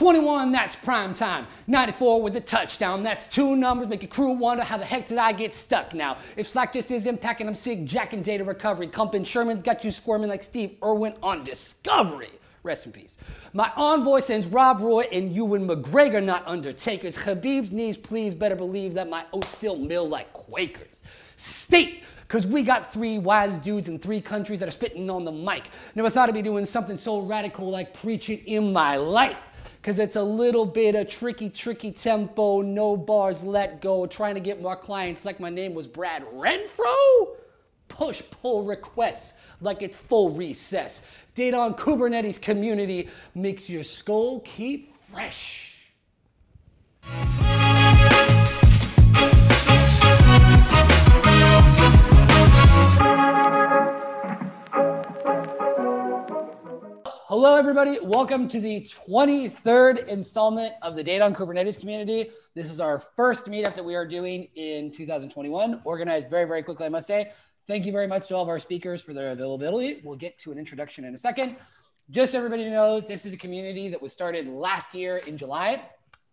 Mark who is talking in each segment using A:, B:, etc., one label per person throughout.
A: 21, that's prime time. 94 with the touchdown. That's two numbers, make a crew wonder how the heck did I get stuck now? If Slack just is impacting, I'm sick, Jack and data recovery. Compin Sherman's got you squirming like Steve Irwin on Discovery. Rest in peace. My envoy sends Rob Roy and Ewan McGregor, not Undertakers. Khabib's knees, please better believe that my oats still mill like Quakers. State, because we got three wise dudes in three countries that are spitting on the mic. Never thought I'd be doing something so radical like preaching in my life because it's a little bit of tricky, tricky tempo, no bars, let go, trying to get more clients like my name was Brad Renfro. Push pull requests like it's full recess. Data on Kubernetes community makes your skull keep fresh. Hello, everybody. Welcome to the 23rd installment of the Data on Kubernetes community. This is our first meetup that we are doing in 2021, organized very, very quickly, I must say. Thank you very much to all of our speakers for their availability. We'll get to an introduction in a second. Just so everybody knows, this is a community that was started last year in July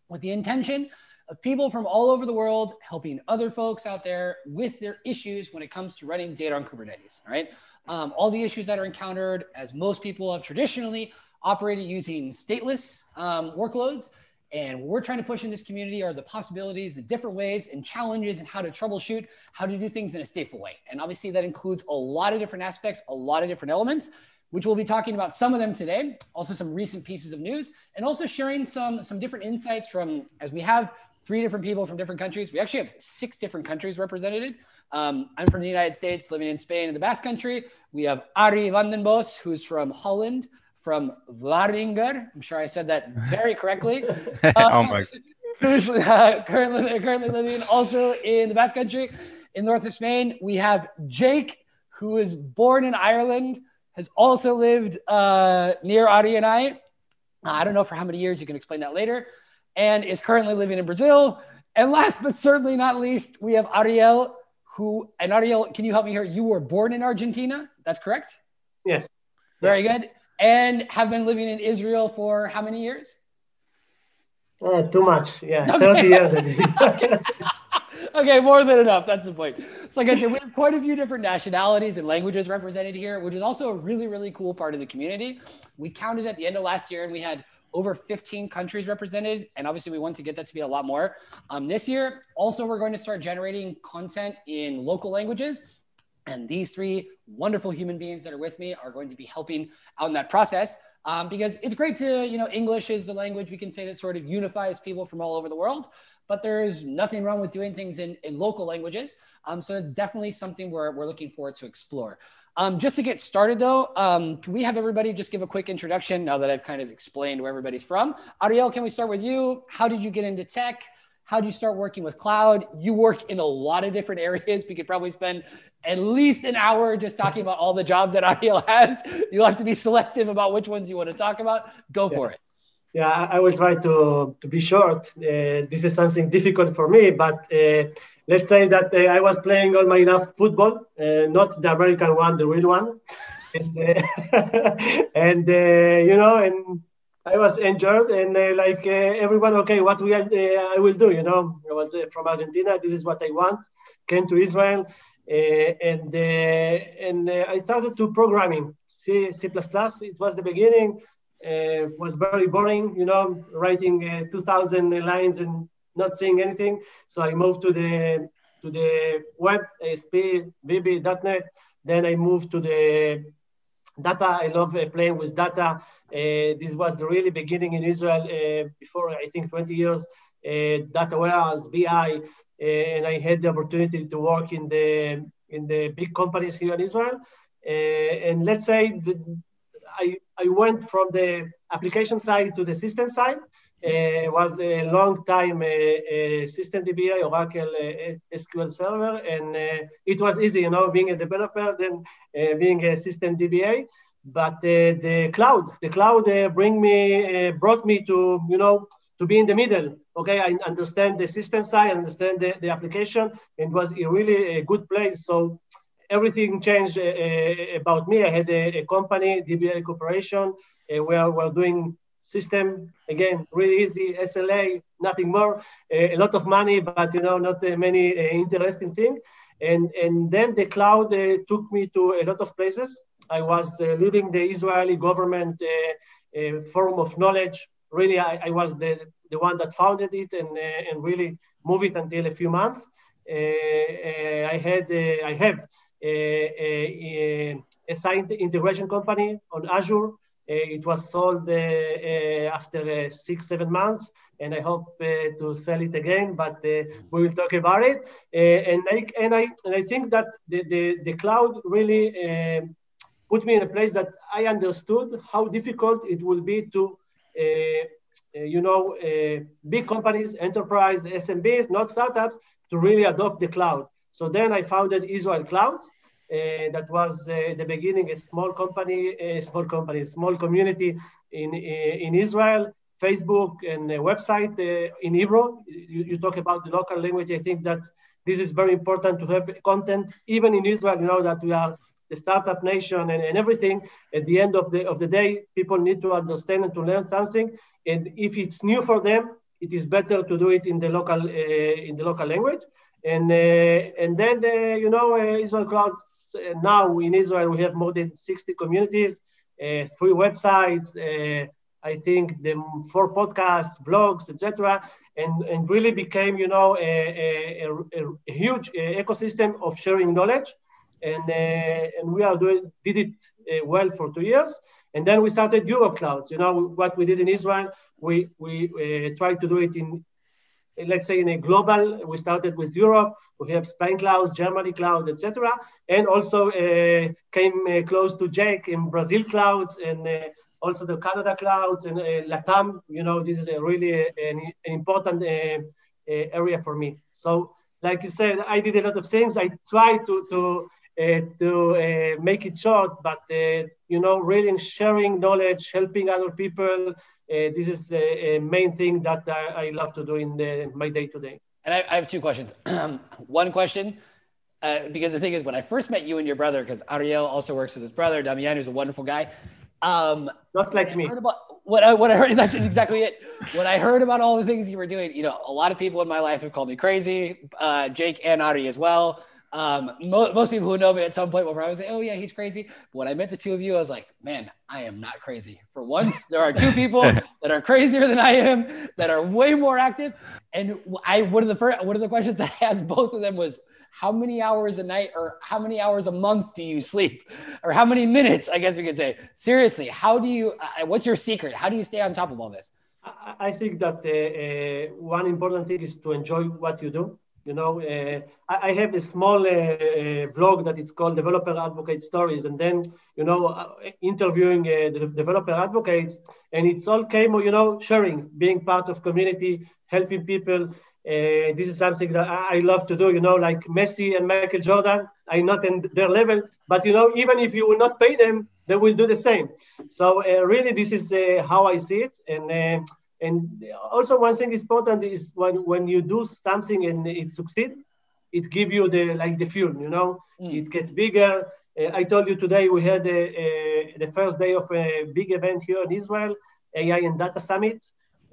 A: with the intention of people from all over the world helping other folks out there with their issues when it comes to running data on Kubernetes. All right um, all the issues that are encountered as most people have traditionally operated using stateless um, workloads. And what we're trying to push in this community are the possibilities, the different ways and challenges and how to troubleshoot, how to do things in a stateful way. And obviously that includes a lot of different aspects, a lot of different elements, which we'll be talking about some of them today, also some recent pieces of news, and also sharing some, some different insights from, as we have three different people from different countries, we actually have six different countries represented. Um, I'm from the United States, living in Spain in the Basque Country. We have Ari Vandenbos, who's from Holland, from Vlaardingen. I'm sure I said that very correctly. Um, oh my. Who's uh, currently, currently living also in the Basque Country in north of Spain. We have Jake, who was born in Ireland, has also lived uh, near Ari and I. I don't know for how many years, you can explain that later, and is currently living in Brazil. And last but certainly not least, we have Ariel, who, and Ariel, can you help me here? You were born in Argentina, that's correct?
B: Yes.
A: Very good. And have been living in Israel for how many years?
B: Uh, too much. Yeah, okay. 30 years.
A: okay. okay, more than enough. That's the point. So, like I said, we have quite a few different nationalities and languages represented here, which is also a really, really cool part of the community. We counted at the end of last year and we had over 15 countries represented. And obviously, we want to get that to be a lot more um, this year. Also, we're going to start generating content in local languages. And these three wonderful human beings that are with me are going to be helping out in that process. Um, because it's great to, you know, English is the language we can say that sort of unifies people from all over the world, but there's nothing wrong with doing things in, in local languages. Um, so it's definitely something we're, we're looking forward to explore. Um, just to get started though, um, can we have everybody just give a quick introduction now that I've kind of explained where everybody's from? Ariel, can we start with you? How did you get into tech? How do you start working with cloud? You work in a lot of different areas. We could probably spend at least an hour just talking about all the jobs that Ariel has. You'll have to be selective about which ones you want to talk about. Go for it.
B: Yeah, I will try to, to be short. Uh, this is something difficult for me, but uh, let's say that uh, I was playing all my life football, uh, not the American one, the real one, and, uh, and uh, you know, and I was injured, and uh, like uh, everyone, okay, what we I will do, you know, I was from Argentina. This is what I want. Came to Israel, and and I started to programming C C++. It was the beginning. Was very boring, you know, writing 2,000 lines and not seeing anything. So I moved to the to the web, ASP, VB, .NET. Then I moved to the data. I love uh, playing with data. Uh, this was the really beginning in Israel uh, before I think 20 years. Data warehouse, BI, and I had the opportunity to work in the in the big companies here in Israel. And let's say the, I I went from the application side to the system side. Uh, was a long time uh, uh, system DBA, Oracle SQL Server, and it was easy, you know, being a developer than being a system DBA. But the cloud, the cloud bring me, brought me to, you know, to be in the middle. Okay, I understand the system side, I understand the, the application, and was a really a good place. So everything changed uh, about me. I had a, a company, DBA Corporation, uh, where we're doing system. Again, really easy, SLA, nothing more. A lot of money, but you know, not uh, many uh, interesting thing. And, and then the cloud uh, took me to a lot of places. I was uh, leading the Israeli government uh, uh, forum of knowledge. Really, I, I, was the, the one that founded it and, and really moved it until a few months. I had, I have a, a, a integration company on Azure. Uh, it was sold uh, uh, after six, seven months, and I hope to sell it again, but we will talk about it. and, I, and, I, and I think that the, the, the cloud really put me in a place that I understood how difficult it will be to, uh, you know, uh, big companies, enterprise, SMBs, not startups, to really adopt the cloud. So then I founded Israel Clouds, uh, that was uh, the beginning a small company, a small company, small community in in Israel. Facebook and a website uh, in Hebrew. You, you, talk about the local language. I think that this is very important to have content, even in Israel. You know that we are the startup nation and, and everything. At the end of the of the day, people need to understand and to learn something. And if it's new for them, it is better to do it in the local uh, in the local language. And uh, and then uh, you know Israel Cloud uh, now in Israel, we have more than 60 communities, uh, three websites, uh, I think the four podcasts, blogs, etc., and, and really became, you know, a, a, a, a huge ecosystem of sharing knowledge. And, and we are doing, did it well for two years. And then we started Europe Clouds. You know, what we did in Israel, we, we tried to do it in let's say in a global, we started with Europe, we have Spain clouds, Germany clouds, etc. And also uh, came uh, close to Jake in Brazil clouds and uh, also the Canada clouds and uh, Latam. You know, this is a really uh, an, an important uh, area for me. So, like you said, I did a lot of things. I tried to to to make it short, but you know, really sharing knowledge, helping other people. This is the main thing that I, I love to do in the, my day to day.
A: And I, I have two questions. One question, uh, because the thing is, when I first met you and your brother, because Ariel also works with his brother, Damian, who's a wonderful guy. Um,
B: Not like me.
A: About, what I, what I heard, that's exactly it. When I heard about all the things you were doing, you know, a lot of people in my life have called me crazy, uh, Jake and Ari as well. Um, mo- most people who know me at some point will probably say, "Oh yeah, he's crazy." But when I met the two of you, I was like, "Man, I am not crazy." For once, there are two people that are crazier than I am, that are way more active. And I one of the first one of the questions I asked both of them was, "How many hours a night, or how many hours a month do you sleep, or how many minutes?" I guess we could say. Seriously, how do you? Uh, what's your secret? How do you stay on top of all this?
B: I think that uh, uh, one important thing is to enjoy what you do you know, uh, I, I, have a small uh, uh, vlog that it's called Developer Advocate Stories, and then you know, uh, interviewing uh, the developer advocates, and it's all came, you know, sharing, being part of community, helping people. Uh, this is something that I love to do. You know, like Messi and Michael Jordan. I'm not in their level, but you know, even if you will not pay them, they will do the same. So really, this is how I see it, and and also one thing is important is when, when you do something and it succeed, it give you the like the fuel, you know, mm. it gets bigger. Uh, I told you today we had a, a, the first day of a big event here in Israel, AI and Data Summit.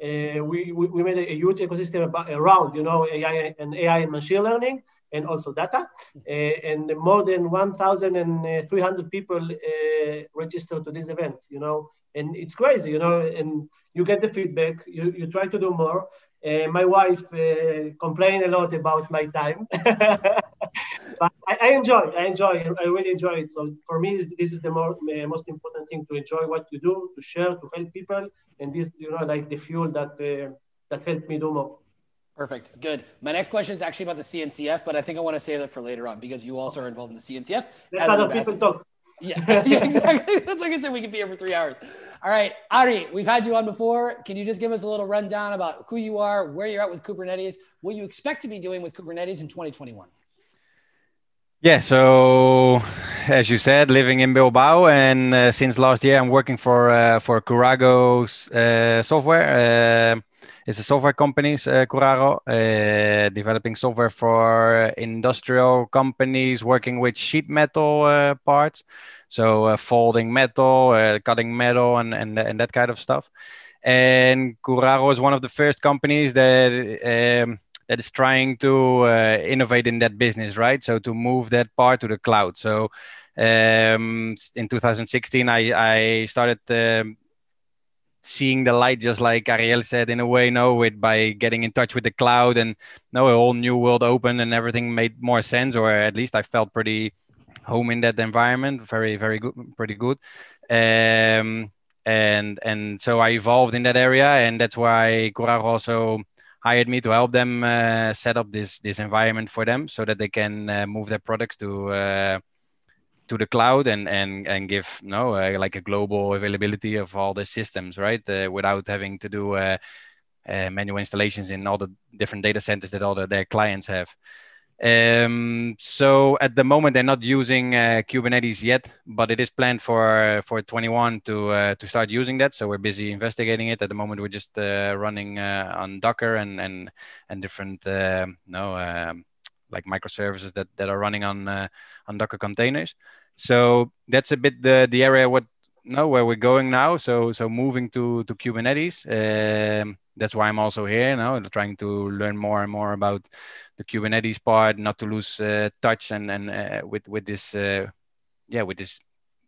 B: Uh, we, we, we, made a, a huge ecosystem about, around, you know, AI and AI and machine learning and also data. Uh, and more than 1,300 people uh, registered to this event, you know, and it's crazy, you know, and you get the feedback, you, you try to do more. Uh, my wife uh, complained a lot about my time, but I, I, enjoy. I enjoy. I really enjoy it. So for me, this is the more, uh, most important thing to enjoy what you do, to share, to help people, and this, you know, like the fuel that uh, that helped me do more.
A: Perfect. Good. My next question is actually about the CNCF, but I think I want to save that for later on because you also are involved in the CNCF.
B: Let other people talk.
A: Yeah, yeah, exactly. That's like I said, we could be here for three hours. All right, Ari, we've had you on before. Can you just give us a little rundown about who you are, where you're at with Kubernetes, what you expect to be doing with Kubernetes in 2021?
C: Yeah, so as you said, living in Bilbao, and uh, since last year, I'm working for uh, for Kurago's uh, software. It's a software company, uh, Kurago, uh, developing software for industrial companies working with sheet metal uh, parts. So uh, folding metal, uh, cutting metal, and, and and that kind of stuff. and Kurago is one of the first companies that um, that is trying to uh, innovate in that business, right? So to move that part to the cloud. So um, in 2016, I, I started um, seeing the light, just like Ariel said, in a way, no, with by getting in touch with the cloud and no, a whole new world opened and everything made more sense, or at least I felt pretty home in that environment. Very, very good, pretty good. Um, and and so I evolved in that area, and that's why Kurago also hired me to help them uh, set up this this environment for them so that they can uh, move their products to uh, to the cloud and and and give you no know, uh, like a global availability of all the systems right uh, without having to do uh, manual installations in all the different data centers that all the, their clients have um, so at the moment, they're not using uh, Kubernetes yet, but it is planned for for 21 to uh, to start using that. So we're busy investigating it. At the moment, we're just uh, running uh, on Docker and and and different no um, like microservices that that are running on uh, on Docker containers. So that's a bit the the area what no where we're going now. So so moving to to Kubernetes. Um, that's why I'm also here now, trying to learn more and more about the Kubernetes part, not to lose uh, touch and and uh, with with this uh, yeah with this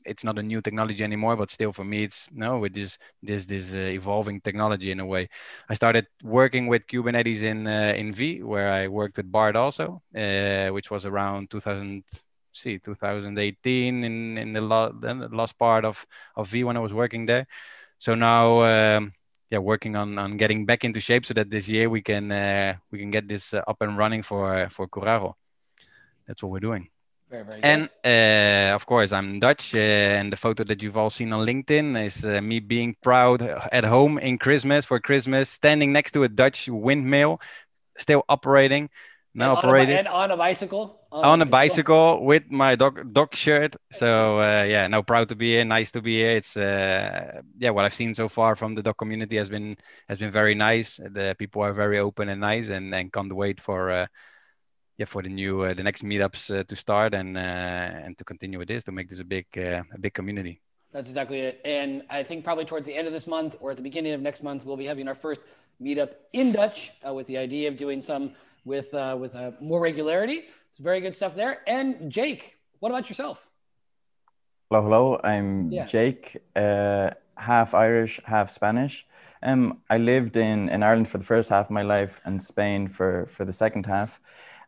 C: it's not a new technology anymore, but still for me it's no with this this this uh, evolving technology in a way. I started working with Kubernetes in uh, in V, where I worked with Bart also, uh, which was around 2000 see 2018 in in the, the last part of of V when I was working there. So now. Um, yeah working on on getting back into shape so that this year we can uh, we can get this uh, up and running for for Kurago. That's what we're doing.
A: Very, very
C: and uh, of course, I'm Dutch, uh, and the photo that you've all seen on LinkedIn is uh, me being proud at home in Christmas for Christmas, standing next to a Dutch windmill, still operating now
A: and
C: operating
A: on a, and on a bicycle.
C: on, on a bicycle. bicycle with my dog dog shirt. So uh, yeah no proud to be here nice to be here. It's uh, yeah what i've seen so far from the dog community has been has been very nice. The people are very open and nice and, and can't wait for uh, yeah for the new uh, the next meetups uh, to start and uh, and to continue with this to make this a big a big community
A: that's exactly it and i think probably towards the end of this month or at the beginning of next month we'll be having our first meetup in dutch with the idea of doing some with uh, with uh, more regularity. It's very good stuff there. And Jake, what about yourself?
D: Hello, hello. I'm yeah. Jake, uh, half Irish, half Spanish. Um, I lived in, in Ireland for the first half of my life and Spain for, for the second half.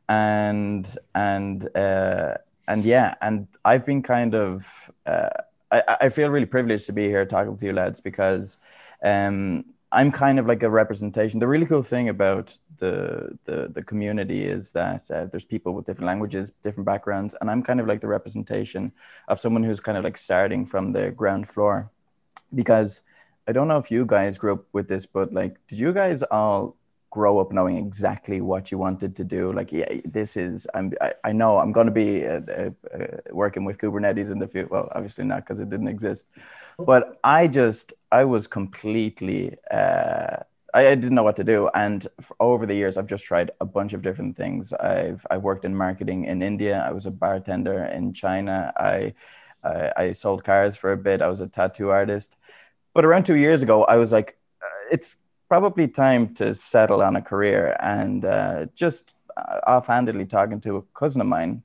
D: And and uh, and yeah, and I've been kind of uh, I, I feel really privileged to be here talking with you lads because um, I'm kind of like a representation. The really cool thing about the the, the community is that uh, there's people with different languages, different backgrounds, and I'm kind of like the representation of someone who's kind of like starting from the ground floor. Because I don't know if you guys grew up with this, but like, did you guys all grow up knowing exactly what you wanted to do. Like yeah this is i'm i, I know i'm going to be uh, uh, uh, working with kubernetes in the future well obviously not because it didn't exist but i just i was completely uh, I, I, didn't know what to do. And over the years i've just tried a bunch of different things. I've i've worked in marketing in india. I was a bartender in china. I i, I sold cars for a bit. I was a tattoo artist. But around two years ago i was like uh, it's probably time to settle on a career. And uh, just uh, offhandedly talking to a cousin of mine,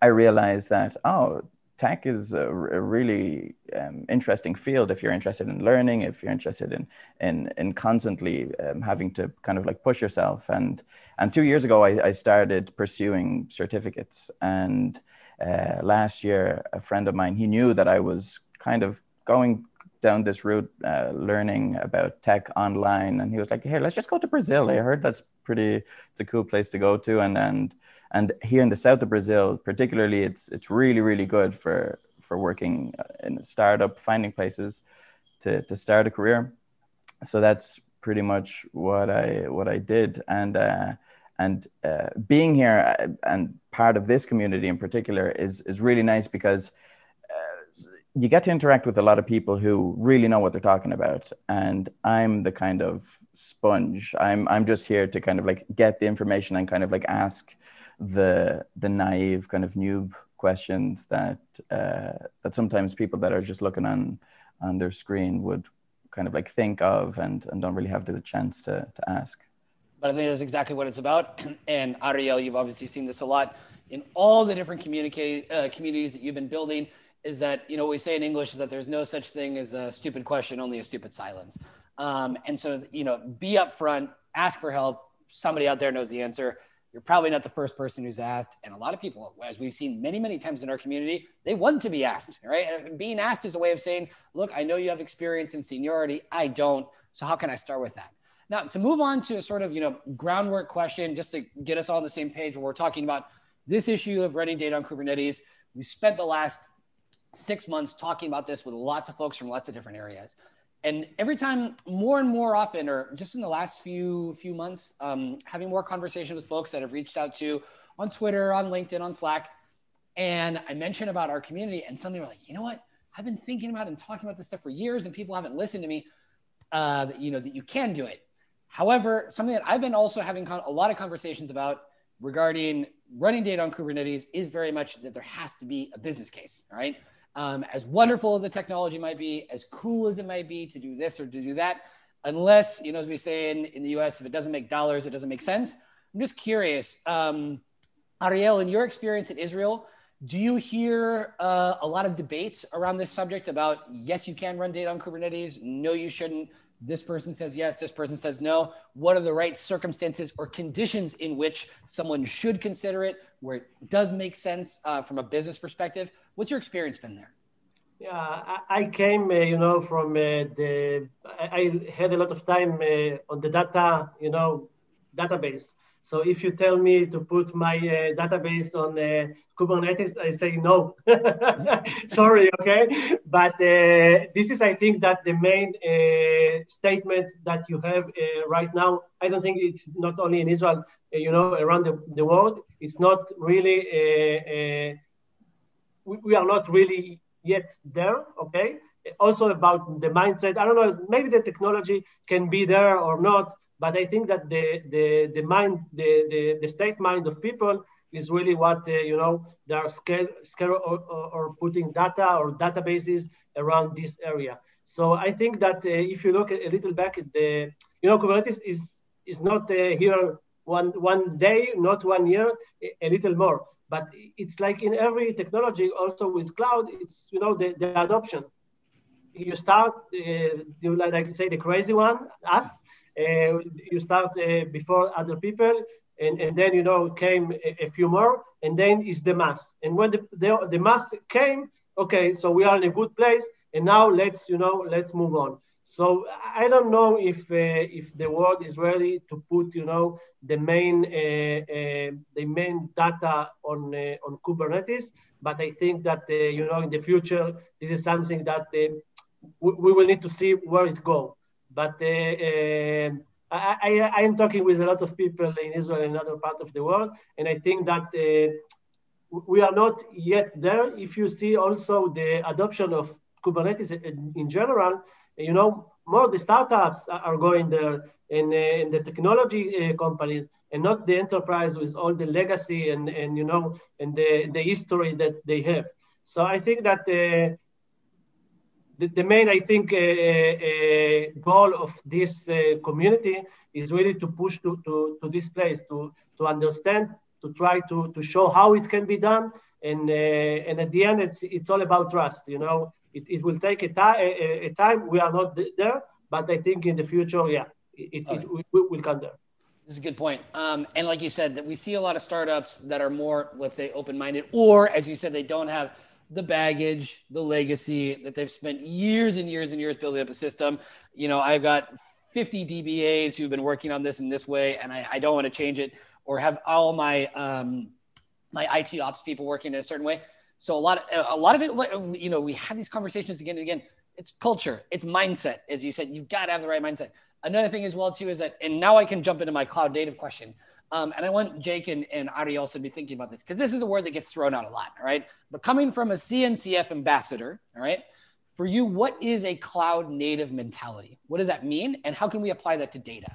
D: I realized that, oh, tech is a, a really um, interesting field if you're interested in learning, if you're interested in in, in constantly um, having to kind of like push yourself. And and two years ago, I, I started pursuing certificates. And uh, last year, a friend of mine, he knew that I was kind of going down this route, uh, learning about tech online, and he was like, "Hey, let's just go to Brazil. I heard that's pretty. It's a cool place to go to, and and and here in the south of Brazil, particularly, it's it's really really good for for working in a startup, finding places to to start a career. So that's pretty much what I what I did, and. Uh, and uh, being here uh, and part of this community in particular is is really nice because you get to interact with a lot of people who really know what they're talking about and i'm the kind of sponge i'm i'm just here to kind of like get the information and kind of like ask the the naive kind of noob questions that uh, that sometimes people that are just looking on on their screen would kind of like think of and, and don't really have the chance to, to ask.
A: But I think that's exactly what it's about. And Ariel, you've obviously seen this a lot in all the different communicate, uh, communities that you've been building is that, you know, what we say in English is that there's no such thing as a stupid question, only a stupid silence. Um, and so, you know, be upfront, ask for help. Somebody out there knows the answer. You're probably not the first person who's asked. And a lot of people, as we've seen many, many times in our community, they want to be asked, right? Being asked is a way of saying, look, I know you have experience and seniority. I don't. So how can I start with that? Now, to move on to a sort of, you know, groundwork question, just to get us all on the same page when we're talking about this issue of running data on Kubernetes, we spent the last six months talking about this with lots of folks from lots of different areas. And every time, more and more often, or just in the last few few months, um, having more conversations with folks that have reached out to on Twitter, on LinkedIn, on Slack, and I mentioned about our community, and suddenly we're like, you know what? I've been thinking about and talking about this stuff for years, and people haven't listened to me. Uh, that you know that you can do it. However, something that I've been also having con- a lot of conversations about regarding running data on Kubernetes is very much that there has to be a business case, right? Um, as wonderful as the technology might be, as cool as it might be to do this or to do that, unless, you know, as we say in, in the US, if it doesn't make dollars, it doesn't make sense. I'm just curious, um, Ariel, in your experience in Israel, do you hear uh, a lot of debates around this subject about yes, you can run data on Kubernetes, no, you shouldn't, this person says yes, this person says no. What are the right circumstances or conditions in which someone should consider it, where it does make sense uh, from a business perspective? What's your experience been there?
B: Yeah, I, came, uh, you know, from uh, the, I, I, had a lot of time uh, on the data, you know, database. So if you tell me to put my uh, database on uh, Kubernetes, I say no. Sorry, okay. But uh, this is, I think, that the main uh, statement that you have uh, right now. I don't think it's not only in Israel, uh, you know, around the, the world. It's not really. We, we, are not really yet there. Okay. Also about the mindset. I don't know. Maybe the technology can be there or not but I think that the the the mind the the, the state mind of people is really what uh, you know they are scared scared or, or, putting data or databases around this area. So I think that uh, if you look a little back at the you know Kubernetes is is not uh, here one one day, not one year, a little more. But it's like in every technology, also with cloud, it's you know the, the adoption. You start, uh, you like say the crazy one, us, you start uh, before other people, and, and then you know came a, a, few more, and then is the mass. And when the, the, the mass came, okay, so we are in a good place, and now let's you know let's move on. So I don't know if uh, if the world is ready to put you know the main uh, uh, the main data on uh, on Kubernetes, but I think that you know in the future this is something that we, we, will need to see where it goes. But uh, uh, I, I, I, am talking with a lot of people in Israel and other parts of the world, and I think that uh, we are not yet there. If you see also the adoption of Kubernetes in, general, you know, more the startups are going there and, and the technology companies and not the enterprise with all the legacy and, and you know, and the, the history that they have. So I think that uh, the, the main, I think, uh, uh, goal of this uh, community is really to push to, to, to this place, to, to understand, to try to, to show how it can be done. And, and at the end, it's, it's all about trust. You know, it, it will take a, a, a time. We are not there, but I think in the future, yeah, it, it, it will, will come there.
A: This is a good point. Um, and like you said, that we see a lot of startups that are more, let's say, open-minded, or as you said, they don't have the baggage, the legacy that they've spent years and years and years building up a system. You know, I've got 50 DBAs who've been working on this in this way, and I, I don't want to change it, or have all my um, my IT ops people working in a certain way. So a lot of a lot of it, you know, we have these conversations again and again. It's culture, it's mindset, as you said. You've got to have the right mindset. Another thing as well too is that, and now I can jump into my cloud native question. Um, and I want Jake and, and Ari also to be thinking about this because this is a word that gets thrown out a lot, all right? But coming from a CNCF ambassador, all right, for you, what is a cloud native mentality? What does that mean? And how can we apply that to data?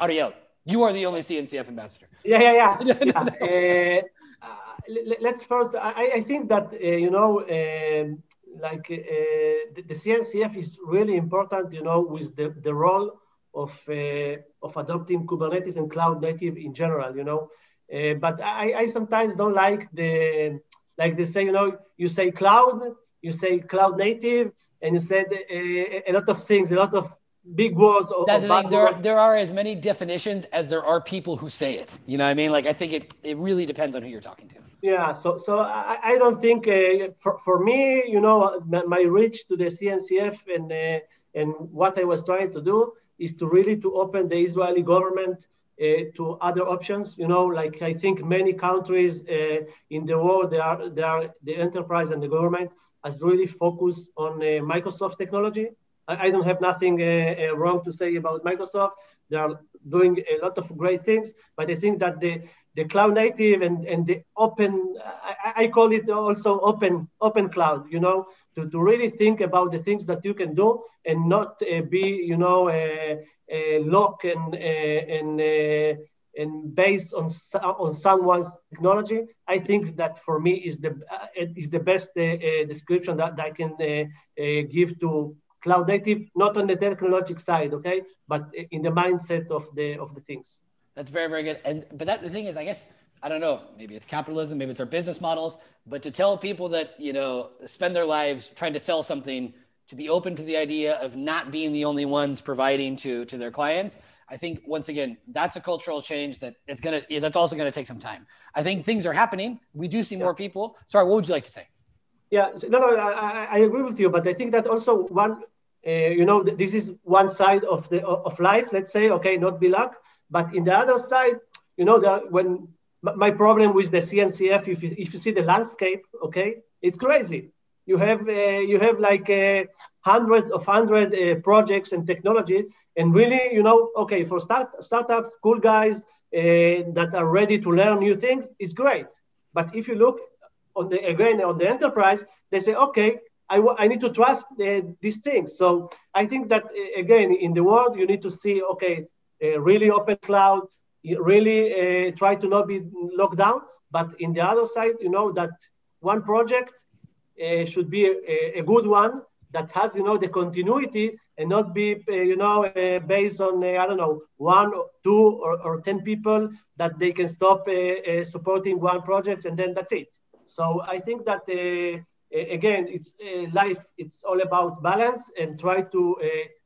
A: Ariel, you are the only CNCF ambassador.
B: Yeah, yeah, yeah. yeah. Uh, uh, let's first, I, I think that, uh, you know, um, like uh, the, the, CNCF is really important, you know, with the, the role of, uh, of adopting Kubernetes and cloud native in general, you know. Uh, but I, I sometimes don't like the, like they say, you know, you say cloud, you say cloud native, and you said a, a lot of things, a lot of big words.
A: That's the thing. There, are, there are as many definitions as there are people who say it. You know what I mean? Like, I think it, it really depends on who you're talking to.
B: Yeah, so so I, I don't think uh, for, for me, you know, my reach to the CNCF and uh, and what I was trying to do is to really to open the Israeli government uh, to other options. You know, like I think many countries uh, in the world, they are they are the enterprise and the government has really focused on uh, Microsoft technology. I, I, don't have nothing uh, wrong to say about Microsoft. They are doing a lot of great things, but I think that the the cloud native and, and the open, I, I, call it also open, open cloud, you know, to, to really think about the things that you can do and not uh, be, you know, a, a lock and, uh, and, uh, and based on, on someone's technology. I think that for me is the, uh, is the best uh, uh, description that, that I can give to cloud native, not on the technological side, okay, but in the mindset of the, of the things.
A: That's very, very good. And but that the thing is, I guess I don't know. Maybe it's capitalism. Maybe it's our business models. But to tell people that you know spend their lives trying to sell something, to be open to the idea of not being the only ones providing to to their clients. I think once again, that's a cultural change that it's gonna. That's also gonna take some time. I think things are happening. We do see yeah. more people. Sorry, what would you like to say?
B: Yeah, no, no, I, I agree with you, but I think that also one, uh, you know, this is one side of the of life. Let's say, okay, not be luck, but in the other side, you know, that when my problem with the CNCF, if you, if you see the landscape, okay, it's crazy. You have uh, you have like uh, hundreds of hundred uh, projects and technologies, and really, you know, okay, for start, startups, cool guys uh, that are ready to learn new things, it's great. But if you look on the again on the enterprise, they say, okay, I, I need to trust uh, these things. So I think that uh, again, in the world, you need to see, okay, really open cloud, really uh, try to not be locked down. But in the other side, you know that one project uh, should be a, a, good one that has, you know, the continuity and not be, uh, you know, uh, based on, uh, I don't know, one, or two, or, or 10 people that they can stop uh, supporting one project and then that's it. So I think that, again, it's life, it's all about balance and try to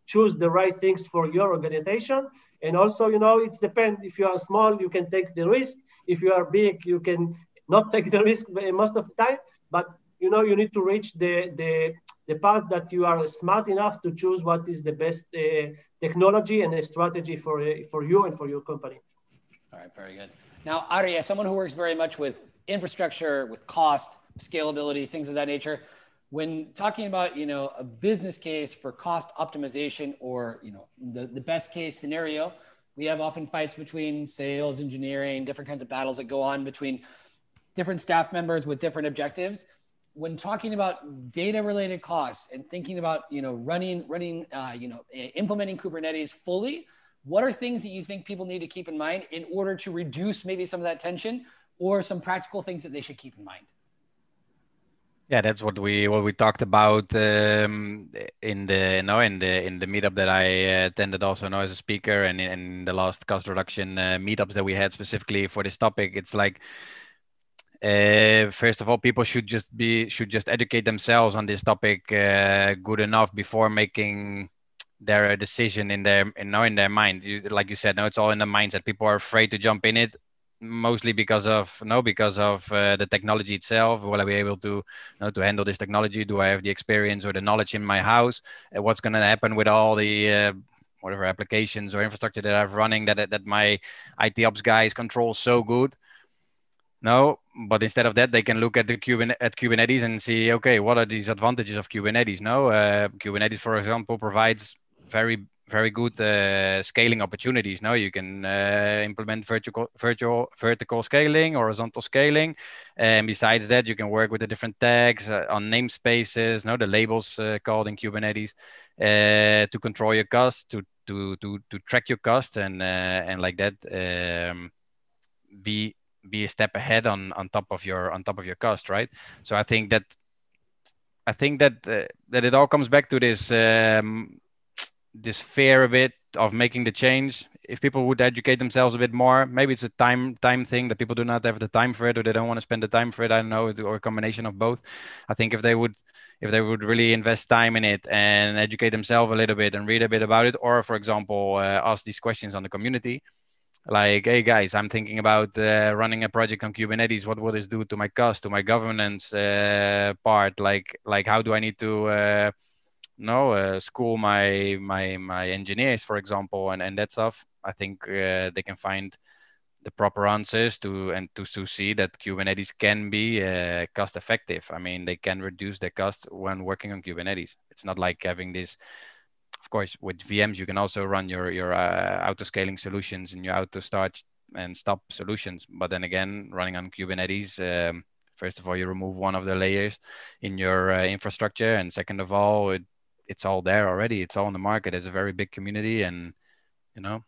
B: choose the right things for your organization and also, you know, it depends. If you are small, you can take the risk. If you are big, you can not take the risk most of the time. But you know, you need to reach the the the part that you are smart enough to choose what is the best uh, technology and a strategy for uh, for you and for your company.
A: All right, very good. Now, Ari, as someone who works very much with infrastructure, with cost, scalability, things of that nature, when talking about you know a business case for cost optimization or you know the, the best case scenario we have often fights between sales engineering different kinds of battles that go on between different staff members with different objectives. When talking about data related costs and thinking about you know running running uh, you know implementing kubernetes fully what are things that you think people need to keep in mind in order to reduce maybe some of that tension or some practical things that they should keep in mind
C: yeah, that's what we what we talked about um, in the you know in the in the meetup that I attended also now as a speaker and in, in the last cost reduction uh, meetups that we had specifically for this topic. It's like uh, first of all, people should just be should just educate themselves on this topic uh, good enough before making their decision in their you know in their mind. You, like you said, no, it's all in the mindset. People are afraid to jump in it mostly because of no because of uh, the technology itself. Will i be able to you know, to handle this technology? Do i have the experience or the knowledge in my house? Uh, what's going to happen with all the uh, whatever applications or infrastructure that i'm running that, that that my it ops guys control so good? No but instead of that they can look at the Kubern- at kubernetes and see okay what are these advantages of kubernetes? No uh, kubernetes for example provides very very good uh, scaling opportunities. Now you can uh, implement vertical, virtual, vertical scaling, horizontal scaling, and besides that, you can work with the different tags uh, on namespaces. Now the labels uh, called in Kubernetes uh, to control your cost, to to to to track your cost, and uh, and like that, um, be be a step ahead on on top of your on top of your cost, right? So I think that I think that uh, that it all comes back to this um, this fear a bit of making the change. If people would educate themselves a bit more, maybe it's a time time thing that people do not have the time for it, or they don't want to spend the time for it. I don't know, or a combination of both. I think if they would if they would really invest time in it and educate themselves a little bit and read a bit about it, or for example, uh, ask these questions on the community, like, hey guys, I'm thinking about uh, running a project on Kubernetes. What will this do to my cost, to my governance uh, part? Like, like how do I need to know uh, school my my my engineers, for example, and and that stuff? I think uh, they can find the proper answers to and to, to see that Kubernetes can be uh, cost effective. I mean, they can reduce their cost when working on Kubernetes. It's not like having this of course, with VMs, you can also run your your uh, auto scaling solutions and your auto start and stop solutions. But then again, running on Kubernetes, um, first of all, you remove one of the layers in your uh, infrastructure, and second of all, it, it's all there already. It's all in the market. There's a very big community, and you know.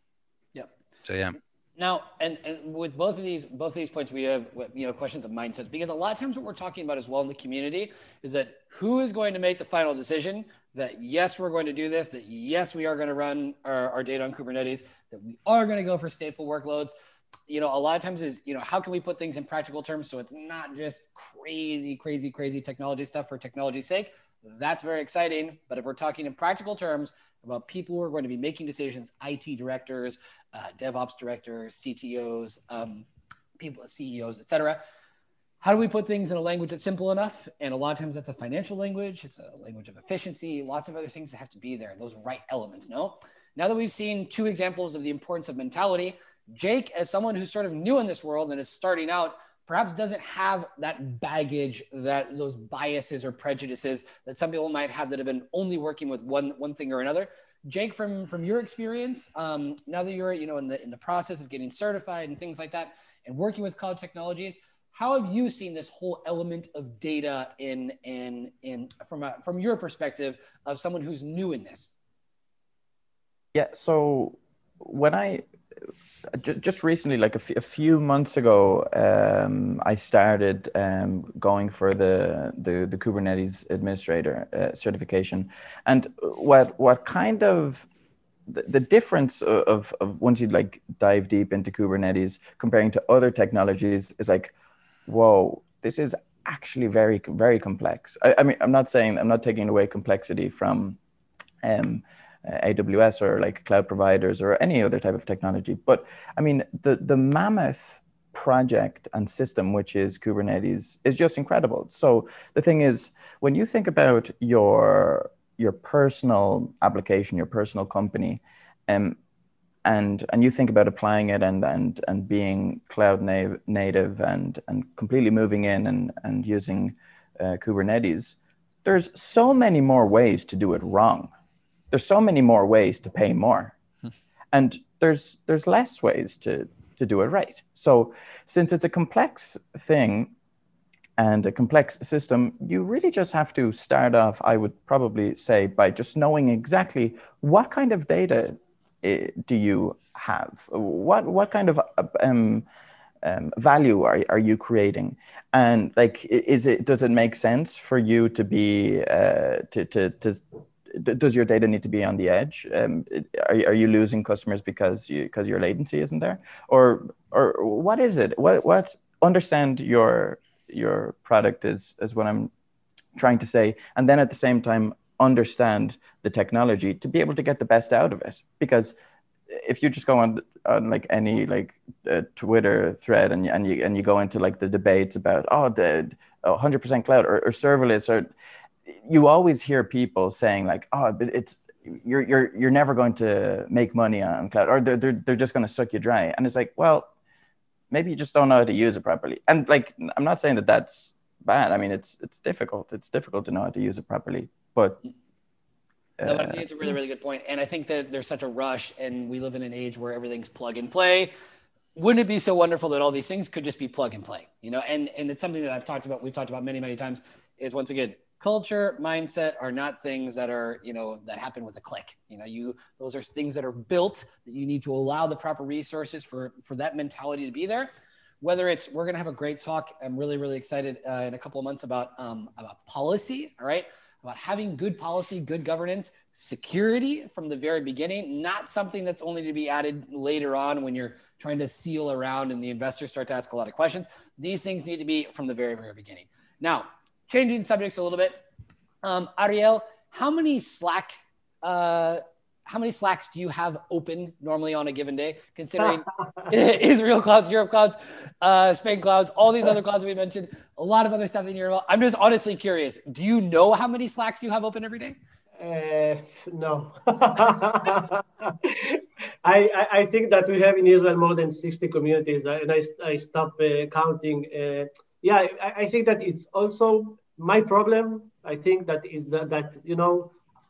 A: Yep.
C: So yeah.
A: Now, and, and with both of these both of these points, we have you know questions of mindsets because a lot of times what we're talking about as well in the community is that who is going to make the final decision that yes, we're going to do this, that yes, we are going to run our, our data on Kubernetes, that we are going to go for stateful workloads. You know, a lot of times is you know how can we put things in practical terms so it's not just crazy, crazy, crazy technology stuff for technology's sake. That's very exciting. But if we're talking in practical terms, about people who are going to be making decisions, IT directors, uh, DevOps directors, CTOs, um, people, CEOs, etc. How do we put things in a language that's simple enough? And a lot of times that's a financial language, it's a language of efficiency, lots of other things that have to be there, those right elements, no? Now that we've seen two examples of the importance of mentality, Jake, as someone who's sort of new in this world and is starting out, perhaps doesn't have that baggage that those biases or prejudices that some people might have that have been only working with one one thing or another. Jake from from your experience um, now that you're you know in the in the process of getting certified and things like that and working with cloud technologies how have you seen this whole element of data in in in from a, from your perspective of someone who's new in this?
D: Yeah so when i just recently, like a, f- a few months ago, um, I started um, going for the, the, the Kubernetes administrator uh, certification, and what what kind of the, the difference of, of once you like dive deep into Kubernetes comparing to other technologies is like, whoa, this is actually very very complex. I, I mean, I'm not saying I'm not taking away complexity from. Um, AWS or like cloud providers or any other type of technology. But I mean, the, the mammoth project and system, which is Kubernetes, is just incredible. So the thing is, when you think about your your personal application, your personal company, um, and and you think about applying it and and and being cloud native, native and and completely moving in and and using uh, Kubernetes, there's so many more ways to do it wrong there's so many more ways to pay more. Hmm. and there's there's less ways to to do it right. So since it's a complex thing and a complex system you really just have to start off i would probably say by just knowing exactly what kind of data eh, do you have? What what kind of um, um, value are, are you creating? And like is it does it make sense for you to be uh, to, to to does your data need to be on the edge? Um, are, are you losing customers because you because your latency isn't there, or or what is it? What what understand your your product is is what I'm trying to say, and then at the same time understand the technology to be able to get the best out of it. Because if you just go on on like any like uh, Twitter thread and and you and you go into like the debates about oh the 100% cloud or, or serverless or you always hear people saying like, "Oh, but it's you're you're you're never going to make money on cloud, or they're they're, they're just going to suck you dry." And it's like, well, maybe you just don't know how to use it properly. And like, I'm not saying that that's bad. I mean, it's it's difficult. It's difficult to know how to use it properly, but.
A: Uh, no, but I think it's a really, really good point. And I think that there's such a rush, and we live in an age where everything's plug and play. Wouldn't it be so wonderful that all these things could just be plug and play? You know, and and it's something that I've talked about. We've talked about many, many times. Is once again, culture mindset are not things that are you know that happen with a click you know you those are things that are built that you need to allow the proper resources for for that mentality to be there whether it's we're going to have a great talk. I'm really, really excited uh, in a couple of months about um, about policy. All right, about having good policy, good governance, security from the very beginning, not something that's only to be added later on when you're trying to seal around and the investors start to ask a lot of questions. These things need to be from the very, very beginning. Now, changing subjects a little bit. Um, Ariel, how many Slack uh, how many slacks do you have open normally on a given day considering israel clouds europe clouds uh, spain clouds all these other clouds we mentioned a lot of other stuff in europe i'm just honestly curious do you know how many slacks you have open every day?
B: Uh, no. I, I think that we have in israel more than 60 communities and i, I stopped uh, counting uh, yeah I, I think that it's also my problem i think that is that, that you know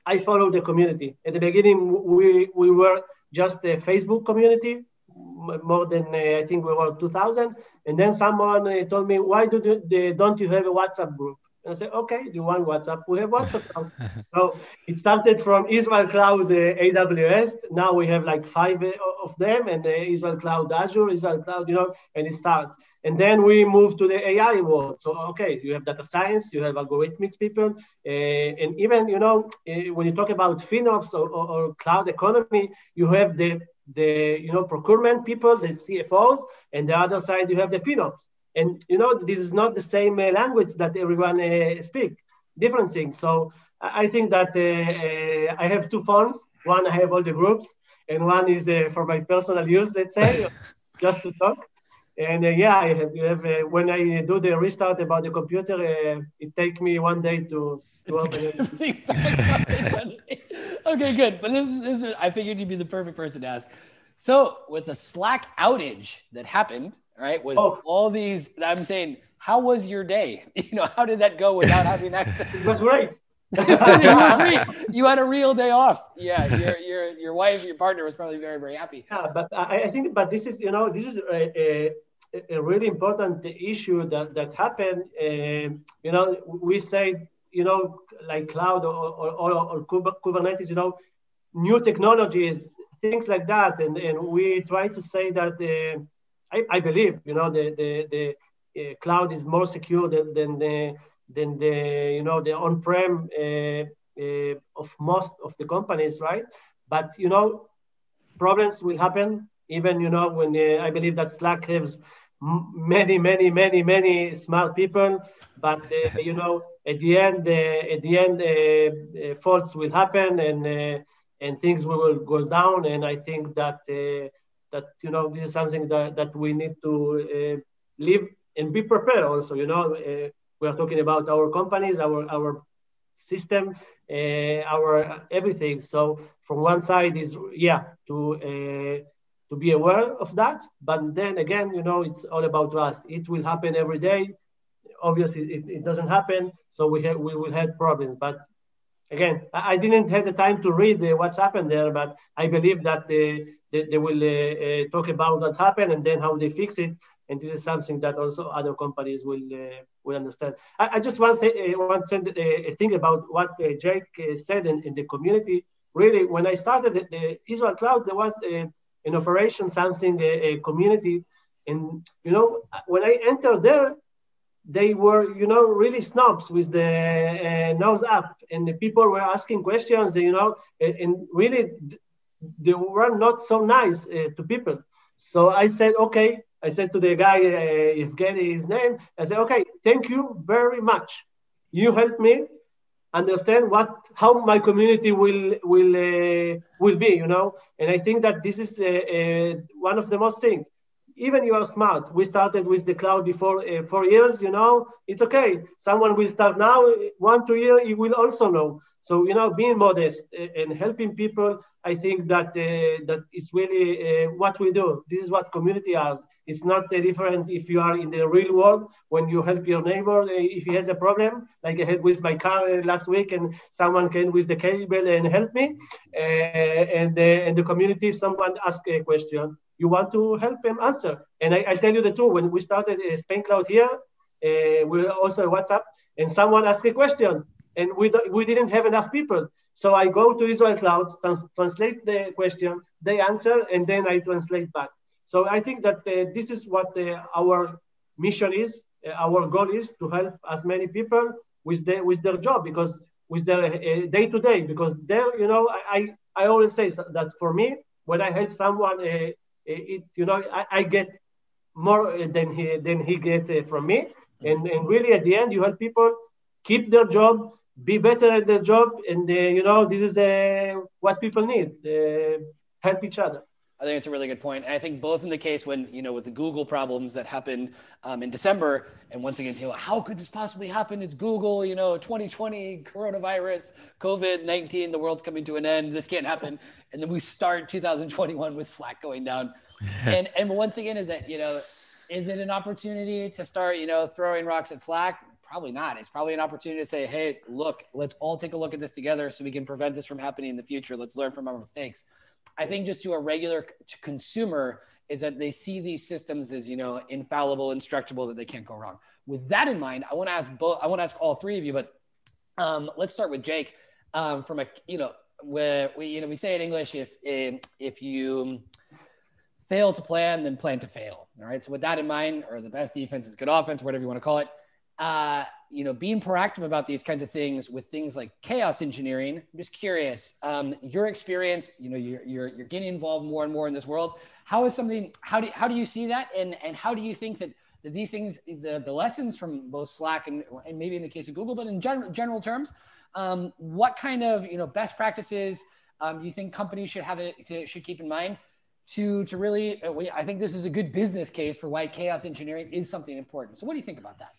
B: I follow the community. At the beginning, we, we were just a Facebook community, more than uh, I think we were 2,000. And then someone uh, told me, why do you, don't you have a WhatsApp group? And said, okay, you want WhatsApp? We have WhatsApp. so it started from Israel Cloud uh, AWS. Now we have like five uh, of them, and uh, Israel Cloud Azure, Israel Cloud, you know, and it starts. And then we move to the AI world. So, okay, you have data science, you have algorithmic people, uh, and even, you know, uh, when you talk about FinOps or, or, or, cloud economy, you have the, the, you know, procurement people, the CFOs, and the other side, you have the FinOps. And, you know, this is not the same uh, language that everyone uh, speak, different things. So I think that uh, uh, I have two phones. One, I have all the groups, and one is for my personal use, let's say, just to talk. And uh, yeah, I have, have uh, when I do the restart about the computer, uh, it takes me one day to, to open
A: it. okay, good. But this, this is, I figured you'd be the perfect person to ask. So with the Slack outage that happened, right, with oh. all these, I'm saying, how was your day? You know, how did that go without having access?
B: it was great.
A: you had a real day off. Yeah, your your your wife, your partner was probably very very happy.
B: Yeah, but I, I think, but this is you know this is a, a, a really important issue that, that happened. Uh, you know, we say, you know, like cloud or, or, or, or, Kubernetes, you know, new technologies, things like that. And, and we try to say that, uh, I, I believe, you know, the, the, the uh, cloud is more secure than, than the, than the, you know, the on-prem uh, uh, of most of the companies, right? But, you know, problems will happen even you know when uh, i believe that slack has many, many, many, many smart people, but uh, you know, at the end, uh, at the end, uh, faults will happen and and things will go down. And I think that that you know, this is something that, that we need to eh, live and be prepared. Also, you know, eh, we are talking about our companies, our our system, eh, our everything. So from one side is yeah to to be aware of that. But then again, you know, it's all about trust. It will happen every day. Obviously, it, it doesn't happen, so we have we will have problems. But again, I, I didn't have the time to read uh, what's happened there, but I believe that uh, they, they, will uh, uh, talk about what happened and then how they fix it. And this is something that also other companies will uh, will understand. I, I just want th- uh, to think about what Jake said in, in the community. Really, when I started the, the Israel Cloud, there was a in operation something a, a community and you know when i entered there they were you know really snobs with the uh, nose up and the people were asking questions you know and, and really they were not so nice uh, to people. So i said okay. I said to the guy uh, Evgeny his name i said okay thank you very much. You helped me understand what how my community will will uh, will be you know? And i think that this is uh, uh, one of the most thing even you are smart we started with the cloud before uh, four years you know it's okay someone will start now one two year he will also know so you know being modest uh, and helping people I think that uh, that is really uh, what we do. This is what community has. It's not uh, different if you are in the real world when you help your neighbor uh, if he has a problem, like I had with my car uh, last week, and someone came with the cable and helped me. Uh, and and the community, if someone asked a question, you want to help them answer. And I, will tell you the truth. When we started Spain Cloud here, we also WhatsApp, and someone asked a question and we, we didn't have enough people. So I go to Israel Cloud, trans translate the question, they answer, and then I translate back. So I think that uh, this is what uh, our mission is. Uh, our goal is to help as many people with their with their job because with their day to day. Because there, you know, I I always say that for me, when I help someone, uh, it you know I, I get more than he than he get uh, from me. And and really at the end, you help people keep their job, be better at their job, and uh, you know this is uh, what people need. help each other.
A: I think it's a really good point. And I think both in the case when, you know, with the Google problems that happened um, in December, and once again, know, how could this possibly happen? It's Google, you know, 2020, coronavirus, COVID 19, the world's coming to an end. This can't happen. And then we start 2021 with Slack going down. and, and once again, is that, you know, is it an opportunity to start, you know, throwing rocks at Slack? Probably not. It's probably an opportunity to say, hey, look, let's all take a look at this together so we can prevent this from happening in the future. Let's learn from our mistakes. I think just to a regular consumer is that they see these systems as you know infallible, instructable, that they can't go wrong. With that in mind, I want to ask both. I want to ask all three of you, but um, let's start with Jake. Um, from a you know where we you know we say in English if if you fail to plan, then plan to fail. All right. So with that in mind, or the best defense is good offense, whatever you want to call it. Uh, you know, being proactive about these kinds of things with things like chaos engineering. I'm just curious, um, your experience. You know, you're, you're you're getting involved more and more in this world. How is something? How do how do you see that? And and how do you think that, that these things, the the lessons from both Slack and, and maybe in the case of Google, but in general general terms, um, what kind of you know best practices um, you think companies should have it to, should keep in mind to to really? Uh, I think this is a good business case for why chaos engineering is something important. So what do you think about that?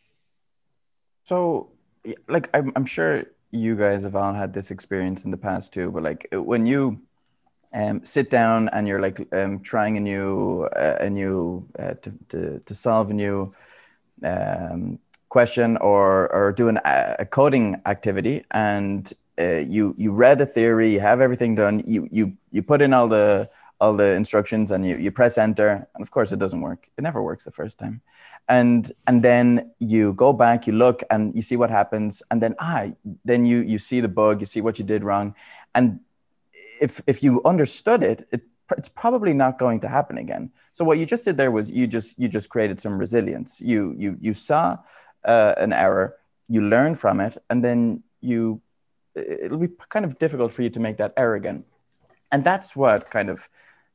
D: So, like, I'm, I'm sure you guys have all had this experience in the past too, but like when you um, sit down and you're like um, trying a new, uh, a new, uh, to, to, to solve a new um, question or, or do an, a coding activity and uh, you, you read the theory, you have everything done, you, you, you put in all the, all the instructions and you, you press enter. And of course it doesn't work. It never works the first time. And and then you go back you look and you see what happens. And then ah then you you see the bug you see what you did wrong. And if if you understood it, it it's probably not going to happen again. So what you just did there was you just you just created some resilience. You you you saw uh, an error you learn from it and then you it'll be kind of difficult for you to make that error again and that's what kind of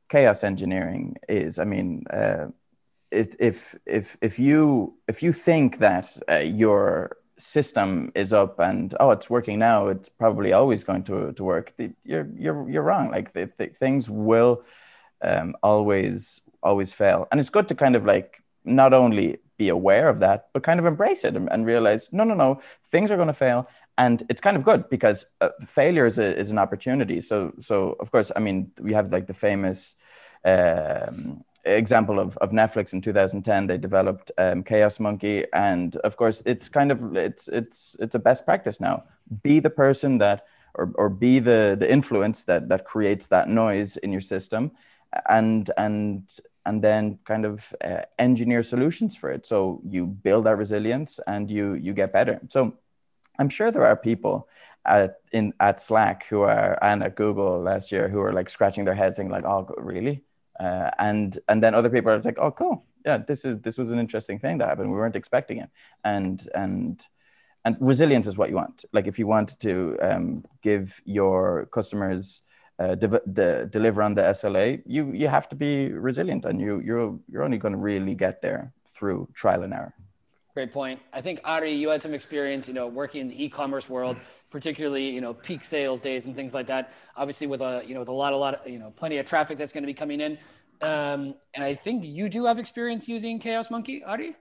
D: chaos engineering is. I mean, uh, it, if if if you if you think that uh, your system is up and oh it's working now, it's probably always going to to work. You're you're you're wrong. Like the, the things will um, always always fail, and it's good to kind of like not only be aware of that, but kind of embrace it and, and realize no no no things are going to fail and it's kind of good because uh, failure is, a, is an opportunity. So so of course i mean we have like the famous um, example of, of netflix in 2010 they developed um, chaos monkey. And of course it's kind of it's it's it's a best practice now. Be the person that or, or be the the influence that that creates that noise in your system and and and then kind of uh, engineer solutions for it. So you build that resilience and you you get better. So I'm sure there are people at in at Slack who are and at Google last year who are like scratching their heads saying like, "Oh, really?" Uh, and and then other people are like, "Oh, cool, yeah, this is this was an interesting thing that happened. We weren't expecting it." And and and resilience is what you want. Like if you want to um, give your customers uh, de- de- deliver on the SLA, you you have to be resilient, and you you're you're only going to really get there through trial and error.
A: Great point. I think Ari, you had some experience, you know, working in the e-commerce world, particularly, you know, peak sales days and things like that. Obviously, with a, you know, with a lot, a lot, of, you know, plenty of traffic that's going to be coming in. Um, and I think you do have experience using Chaos Monkey, Ari.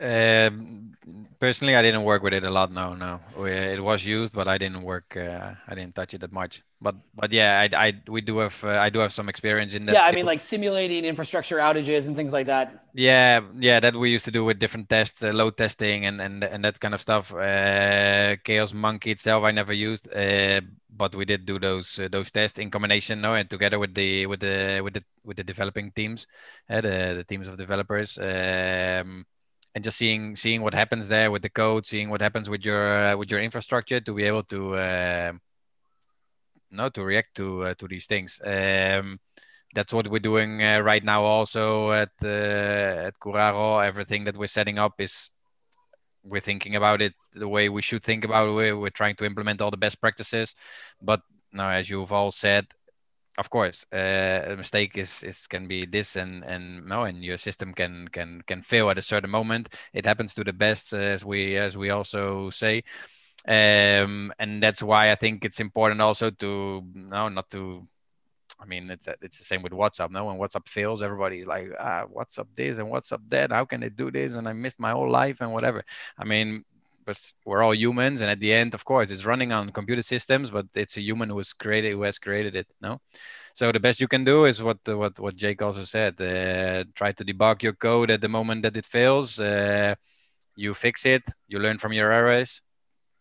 C: Um, personally, I didn't work with it a lot. No, no, it was used, but I didn't work. Uh, I didn't touch it that much. But but yeah, I, I we do have uh, I do have some experience in that.
A: Yeah, I mean like simulating infrastructure outages and things like that.
C: Yeah, yeah, that we used to do with different tests, uh, load testing, and and and that kind of stuff. Uh, Chaos Monkey itself, I never used, uh, but we did do those uh, those tests in combination, no, and together with the with the with the with the developing teams, uh, the the teams of developers. Um, and just seeing seeing what happens there with the code, seeing what happens with your uh, with your infrastructure to be able to uh, no to react to uh, to these things. Um, that's what we're doing uh, right now also at uh, at Kurago, Everything that we're setting up is we're thinking about it the way we should think about it. We're trying to implement all the best practices, but now, as you've all said, of course, uh, a mistake is, is can be this and and no, and your system can can can fail at a certain moment. It happens to the best, as we as we also say, um, and that's why I think it's important also to no, not to I mean, it's it's the same with WhatsApp. No, when WhatsApp fails, everybody's like, ah, WhatsApp this and WhatsApp that. How can they do this? And I missed my whole life and whatever. I mean, but we're all humans, and at the end, of course, it's running on computer systems, but it's a human who has created who has created it. No, so the best you can do is what what what Jake also said. Uh, try to debug your code at the moment that it fails. Uh, you fix it. You learn from your errors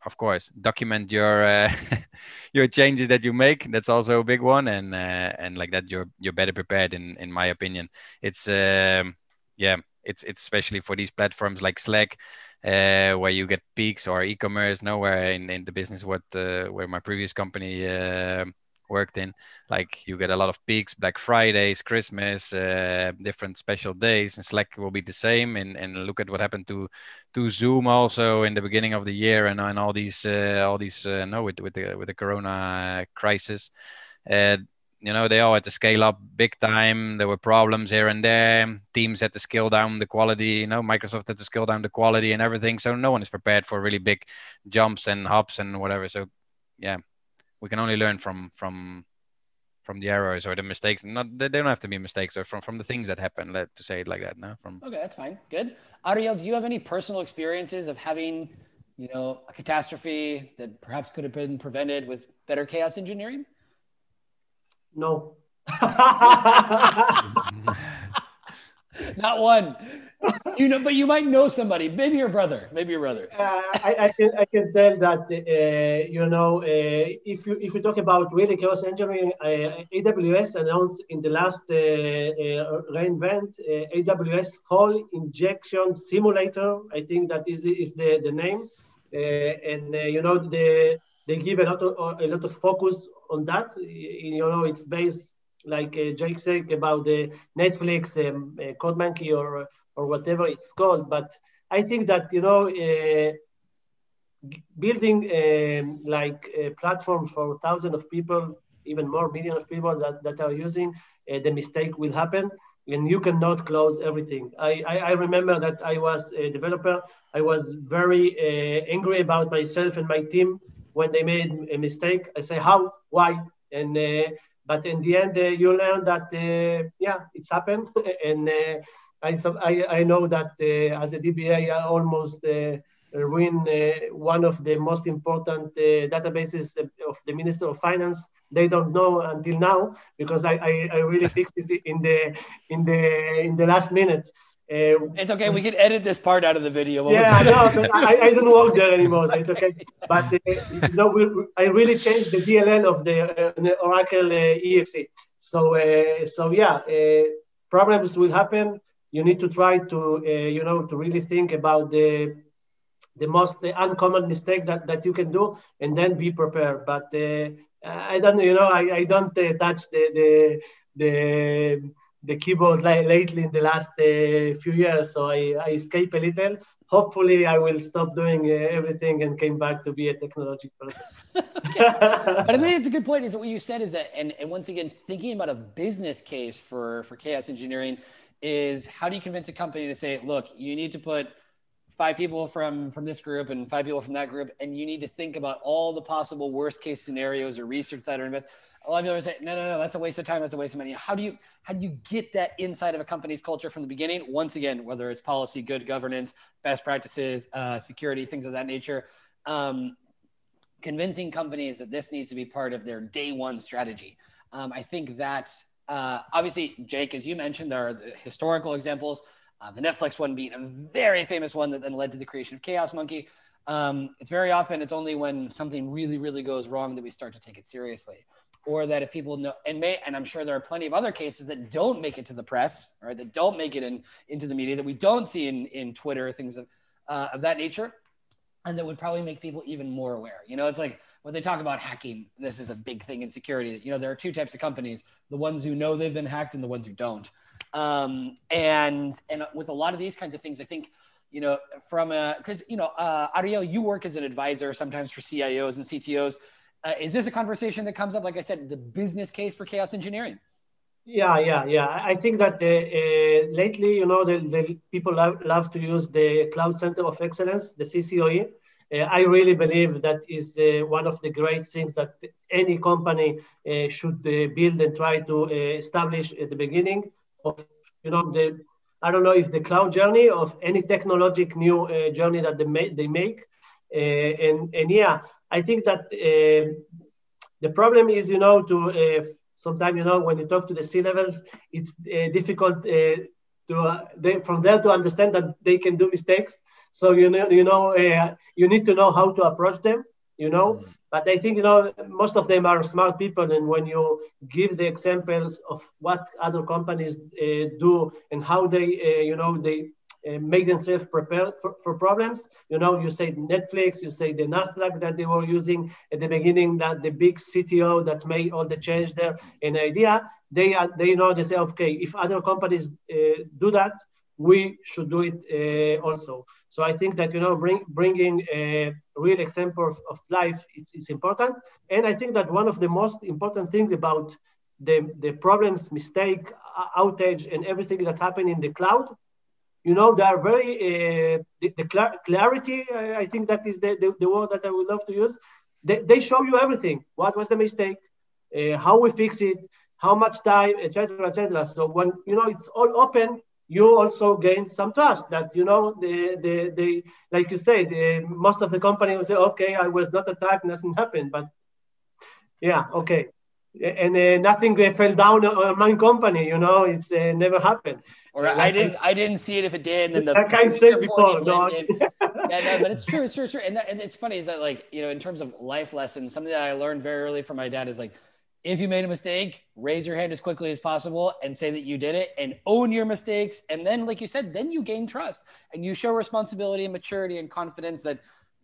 C: of course document your uh, your changes that you make that's also a big one and uh, and like that you're you're better prepared in in my opinion it's um, yeah it's it's especially for these platforms like slack uh, where you get peaks or e-commerce nowhere in in the business what uh, where my previous company uh, worked in like you get a lot of peaks black fridays christmas uh, different special days and slack will be the same and, and look at what happened to to zoom also in the beginning of the year and, and all these uh, all these uh, no with, with the with the corona crisis you know they all had to scale up big time there were problems here and there teams had to scale down the quality you know microsoft had to scale down the quality and everything so no one is prepared for really big jumps and hops and whatever so yeah we can only learn from from from the errors or the mistakes. Not they don't have to be mistakes or from from the things that happen. Let to say it like that. No, from
A: okay, that's fine. Good. Ariel, do you have any personal experiences of having, you know, a catastrophe that perhaps could have been prevented with better chaos engineering?
B: No.
A: Not one you know, but you might know somebody, maybe your brother, maybe your brother.
B: Uh, I, I, can I can tell that uh, you know uh, if you if you talk about really chaos engineering, uh, AWS announced in the last uh, uh, reInvent AWS Fault Injection Simulator. I think that is is the the name, and you know the they give a lot of a lot of focus on that. You know, it's based like Jake said about the Netflix, um, CodeMonkey, or or whatever it's called. But I think that you know, uh, building um, like a platform for thousands of people, even more millions of people that, that are using, uh, the mistake will happen, and you cannot close everything. I, I, I remember that I was a developer. I was very uh, angry about myself and my team when they made a mistake. I say, how, why, and uh, but in the end, uh, you learn that uh, yeah, it's happened, and I, I, I know that uh, as a DBA, I almost uh, uh, one of the most important databases of the Minister of Finance. They don't know until now because I, I, I really fixed it in the in the in the last minute.
A: Uh, it's okay. We can edit this part out of the video.
B: Yeah, no, I, I don't work there anymore, so it's okay. But uh, you know, we, I really changed the DLL of the uh, Oracle EXE. So, so yeah, problems will happen you need to try to uh, you know to really think about the the most uncommon mistake that, that you can do and then be prepared but uh, i don't you know i, I don't uh, touch the the the, the keyboard lately in the last uh, few years so I, I escape a little hopefully i will stop doing uh, everything and came back to be a technology person
A: but i think it's a good point is what you said is that and, and once again thinking about a business case for for chaos engineering is how do you convince a company to say, look, you need to put five people from from this group and five people from that group, and you need to think about all the possible worst case scenarios or research that are invest. A lot of people say, no, no, no, that's a waste of time. That's a waste of money. How do you how do you get that inside of a company's culture from the beginning? Once again, whether it's policy, good governance, best practices, uh, security, things of that nature. Um, convincing companies that this needs to be part of their day one strategy. Um, I think that uh, obviously, Jake, as you mentioned, there are the historical examples. Uh, the Netflix one being a very famous one that then led to the creation of Chaos Monkey. Um, it's very often it's only when something really, really goes wrong that we start to take it seriously, or that if people know and may and I'm sure there are plenty of other cases that don't make it to the press, right? That don't make it in into the media that we don't see in in Twitter things of uh, of that nature. and that would probably make people even more aware. You know, it's like when they talk about hacking, this is a big thing in security. You know, there are two types of companies: the ones who know they've been hacked and the ones who don't. Um, and and with a lot of these kinds of things, I think you know from a because you know uh, Ariel, you work as an advisor sometimes for CIOs and CTOs. Uh, is this a conversation that comes up? Like I said, the business case for chaos engineering.
B: Yeah, yeah, yeah. I think that uh, uh, lately, you know, the, the people love, love to use the Cloud Center of Excellence, the CCOE. Uh, I really believe that is uh, one of the great things that any company uh, should uh, build and try to establish at the beginning of, you know, the I don't know if the cloud journey of any technologic new journey that they, ma- they make. and and yeah, I think that the problem is, you know, to sometimes you know when you talk to the C levels, it's uh, difficult uh, to uh, they, from there to understand that they can do mistakes. So you know you know uh, you need to know how to approach them. You know. Mm. But I think you know most of them are smart people, and when you give the examples of what other companies uh, do and how they, uh, you know, they uh, make themselves prepared for, for problems. You know, you say Netflix, you say the Nasdaq that they were using at the beginning, that the big CTO that made all the change there. An idea, they are, they know they say, okay, if other companies uh, do that, we should do it uh, also. So I think that you know, bring, bringing a real example of, of life is, is important. And I think that one of the most important things about the, the problems, mistake, outage, and everything that happened in the cloud you know, they are very, uh, the, the cl- clarity, I, I, think that is the, the, the, word that I would love to use. They, they show you everything. What was the mistake? Uh, how we fix it? How much time, etc., etc. So when, you know, it's all open, you also gain some trust that, you know, the, the, the like you said, the, most of the company will say, okay, I was not attacked, nothing happened. But yeah, okay and uh, nothing uh, fell down on my company. You know, it's uh, never happened.
A: Or like, I didn't, I didn't see it if it did. And then the
B: like I said before, no.
A: yeah, no, but it's true, it's true, it's true. And, that, and it's funny is that like you know, in terms of life lessons, something that I learned very early from my dad is like, if you made a mistake, raise your hand as quickly as possible and say that you did it, and own your mistakes. And then, like you said, then you gain trust and you show responsibility and maturity and confidence that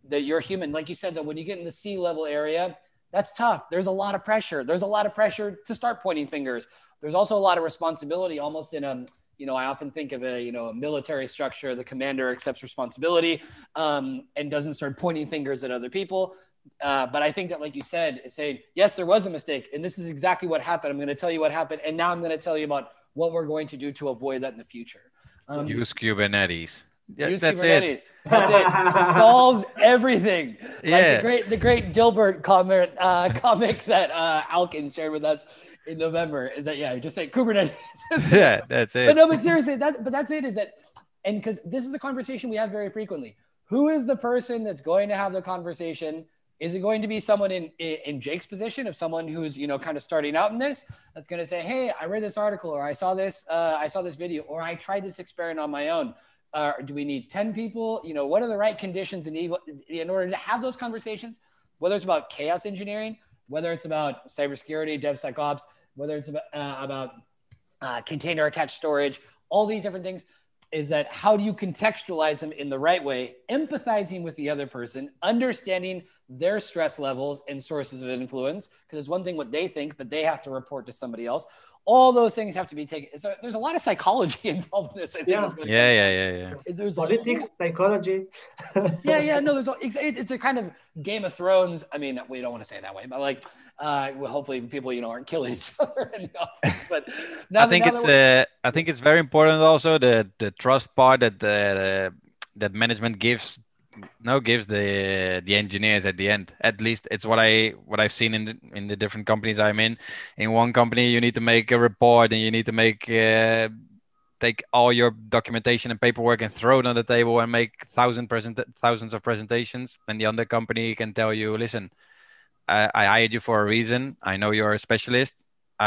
A: that you're human. Like you said, that when you get in the C level area that's tough. There's a lot of pressure. There's a lot of pressure to start pointing fingers. There's also a lot of responsibility almost in a, you know, I often think of a, you know, a military structure. The commander accepts responsibility um, and doesn't start pointing fingers at other people. Uh, but I think that, like you said, saying, yes, there was a mistake, and this is exactly what happened. I'm going to tell you what happened, and now I'm going to tell you about what we're going to do to avoid that in the future.
C: Um, Use Kubernetes.
A: Yeah, Use that's Kubernetes. It. That's it. Solves everything. Yeah. Like the great, the great Dilbert comment, uh, comic that uh, Alkin shared with us in November is that yeah, just say Kubernetes.
C: yeah, that's it.
A: But no, but seriously, that but that's it. Is that and because this is a conversation we have very frequently. Who is the person that's going to have the conversation? Is it going to be someone in, in Jake's position of someone who's you know kind of starting out in this that's going to say, "Hey, I read this article, or I saw this, uh, I saw this video, or I tried this experiment on my own." Uh, do we need 10 people? You know, what are the right conditions in, in order to have those conversations? Whether it's about chaos engineering, whether it's about cybersecurity, DevSecOps, whether it's about, uh, about uh, container attached storage, all these different things is that how do you contextualize them in the right way, empathizing with the other person, understanding their stress levels and sources of influence, because it's one thing what they think, but they have to report to somebody else all those things have to be taken. So there's a lot of psychology involved in this. I think
B: yeah.
C: yeah, yeah, yeah, yeah.
B: There's politics, psychology.
A: yeah, yeah. No, there's a, it's a kind of Game of Thrones. I mean, we don't want to say it that way, but like, uh, well, hopefully people you know aren't killing each other in the office. But
C: I think it's uh, I think it's very important also the the trust part that the, that management gives no gives the the engineers at the end at least it's what i what i've seen in the, in the different companies i'm in. In one company you need to make a report and you need to make uh, take all your documentation and paperwork and throw it on the table and make thousand present thousands of presentations. And the other company can tell you listen I, I hired you for a reason. I know you're a specialist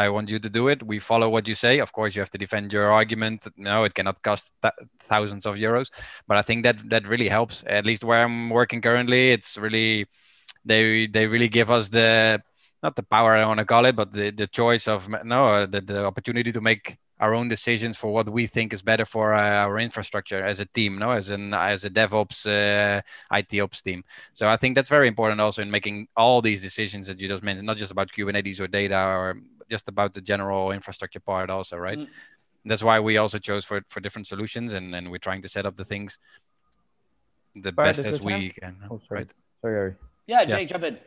C: I want you to do it. We follow what you say. Of course, you have to defend your argument. No, it cannot cost th- thousands of euros. But I think that that really helps. At least where I'm working currently, it's really they they really give us the not the power I want to call it, but the, the choice of no the, the opportunity to make our own decisions for what we think is better for uh, our infrastructure as a team, no, as an as a DevOps, uh, IT ops team. So I think that's very important also in making all these decisions that you just mentioned, not just about Kubernetes or data or just about the general infrastructure part also, right? Mm. That's why we also chose for for different solutions, and and we're trying to set up the things the best as we can.
D: Oh, sorry. Right. Sorry,
A: Yeah, Jake, yeah. jump in.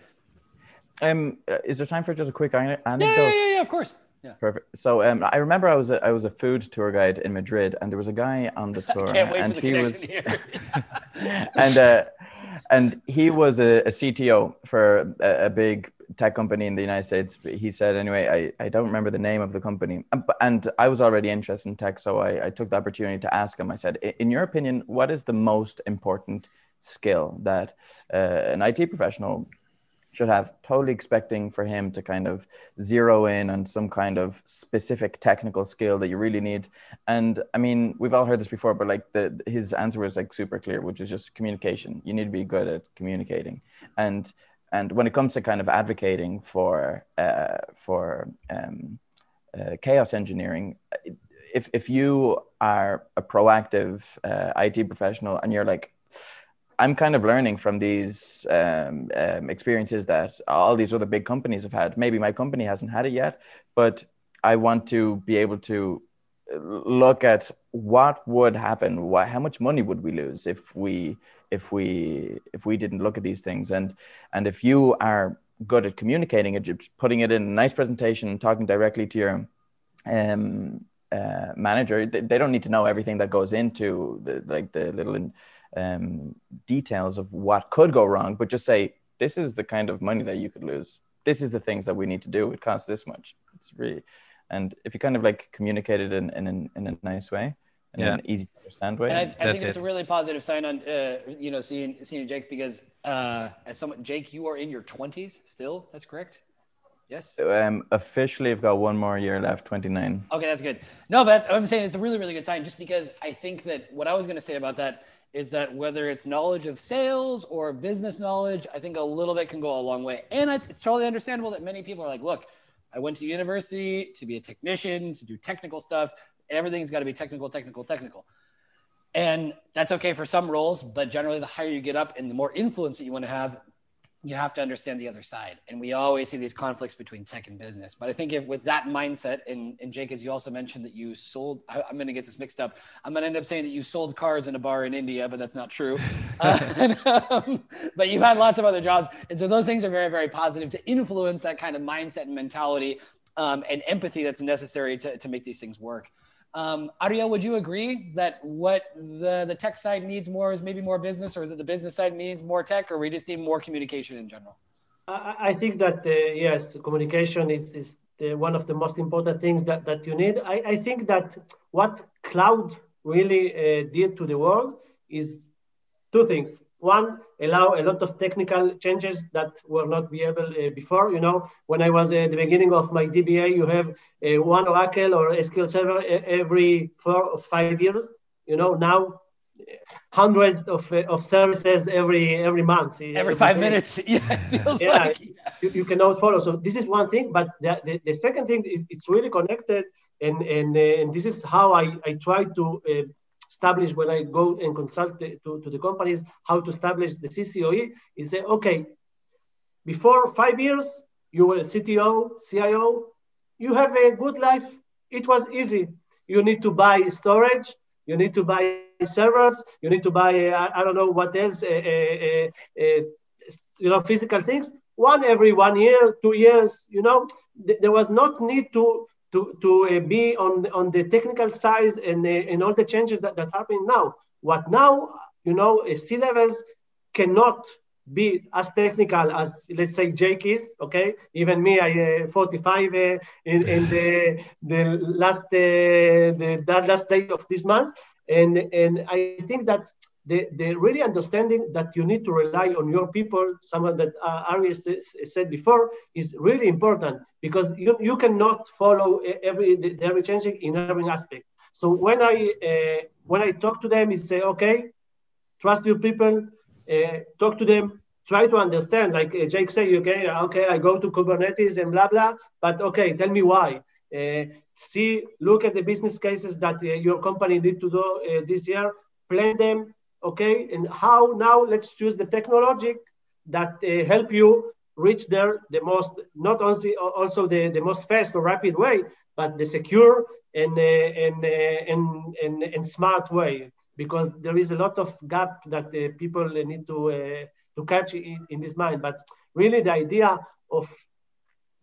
D: Um, uh, is there time for just a quick anecdote?
A: Yeah, yeah, yeah, of course. Yeah.
D: Perfect. So um, I remember I was a, I was a food tour guide in Madrid, and there was a guy on the tour,
A: and
D: he
A: was,
D: and uh, and he was a, a CTO for a, a, big tech company in the United States. He said anyway, I, I don't remember the name of the company, and I was already interested in tech, so I, I took the opportunity to ask him. I said, in your opinion, what is the most important skill that uh, an IT professional should have totally expecting for him to kind of zero in on some kind of specific technical skill that you really need. And i mean we've all heard this before but like the his answer was like super clear which is just communication. You need to be good at communicating. And and when it comes to kind of advocating for uh, for um, uh, chaos engineering if if you are a proactive uh, IT professional and you're like I'm kind of learning from these um, um, experiences that all these other big companies have had. Maybe my company hasn't had it yet, but I want to be able to look at what would happen. Why, how much money would we lose if we if we if we didn't look at these things? And and if you are good at communicating it, putting it in a nice presentation, talking directly to your um, uh, manager, they, they, don't need to know everything that goes into the like the little. In, um, details of what could go wrong, but just say, this is the kind of money that you could lose. This is the things that we need to do. It costs this much. It's really, and if you kind of like communicate it in, in, in a nice way, in yeah. an easy to understand way.
A: And I, I think it's it. a really positive sign on, uh, you know, seeing, seeing Jake because uh, as someone, Jake, you are in your 20s still. That's correct. Yes.
D: Um, officially, I've got one more year left, 29.
A: Okay, that's good. No, but I'm saying it's a really, really good sign just because I think that what I was going to say about that is that whether it's knowledge of sales or business knowledge, I think a little bit can go a long way. And it's, it's totally understandable that many people are like, look, I went to university to be a technician, to do technical stuff. Everything's got to be technical, technical, technical. And that's okay for some roles, but generally, the higher you get up and the more influence that you want to have, you have to understand the other side. And we always see these conflicts between tech and business. But I think if with that mindset, and, and Jake, as you also mentioned that you sold, I, am going to get this mixed up. I'm going to end up saying that you sold cars in a bar in India, but that's not true. uh, and, um, but you've had lots of other jobs. And so those things are very, very positive to influence that kind of mindset and mentality um, and empathy that's necessary to, to make these things work. Um, Ariel, would you agree that what the, the tech side needs more is maybe more business, or that the business side needs more tech, or we just need more communication in general?
B: I, I think that uh, yes, communication is, is the, one of the most important things that, that you need. I, I think that what cloud really uh, did to the world is two things one allow a lot of technical changes that were not be able uh, before you know. When i was at the beginning of my dba you have uh, one oracle or sql server every four or five years you know. Now hundreds of, uh, of services every every month.
A: Every, every five day. minutes. Yeah feels yeah, like.
B: you, you cannot follow. So this is one thing but the, the, the second thing is it's really connected and and, uh, and this is how i i try to uh, establish when I go and consult to, to the companies how to establish the CCOE is say, okay, before five years, you were a CTO, CIO, you have a good life. It was easy. You need to buy storage, you need to buy servers, you need to buy, uh, I don't know what else, uh, uh, you know, physical things. One every one year, two years, you know, th- there was not need to to, to uh, be on, on the technical side and, uh, and all the changes that, that happen now. What now, you know, C levels cannot be as technical as let's say Jake is. Okay, even me, I uh, 45 uh, in, in the the last uh, the that last day of this month, and and I think that the, the really understanding that you need to rely on your people, someone that uh, Arias said before, is really important because you, you cannot follow every every changing in every aspect. So when I uh, when I talk to them, is say, okay, trust your people, uh, talk to them, try to understand. Like uh, Jake said, okay, okay, I go to Kubernetes and blah blah, but okay, tell me why. Uh, see, look at the business cases that uh, your company need to do uh, this year, plan them, okay? And how now let's choose the technology that uh, help you reach there the most, not only also the, the most fast or rapid way, but the secure and, uh, and, uh, and, and, and, smart way. Because there is a lot of gap that people need to, to catch in, in this mind. But really the idea of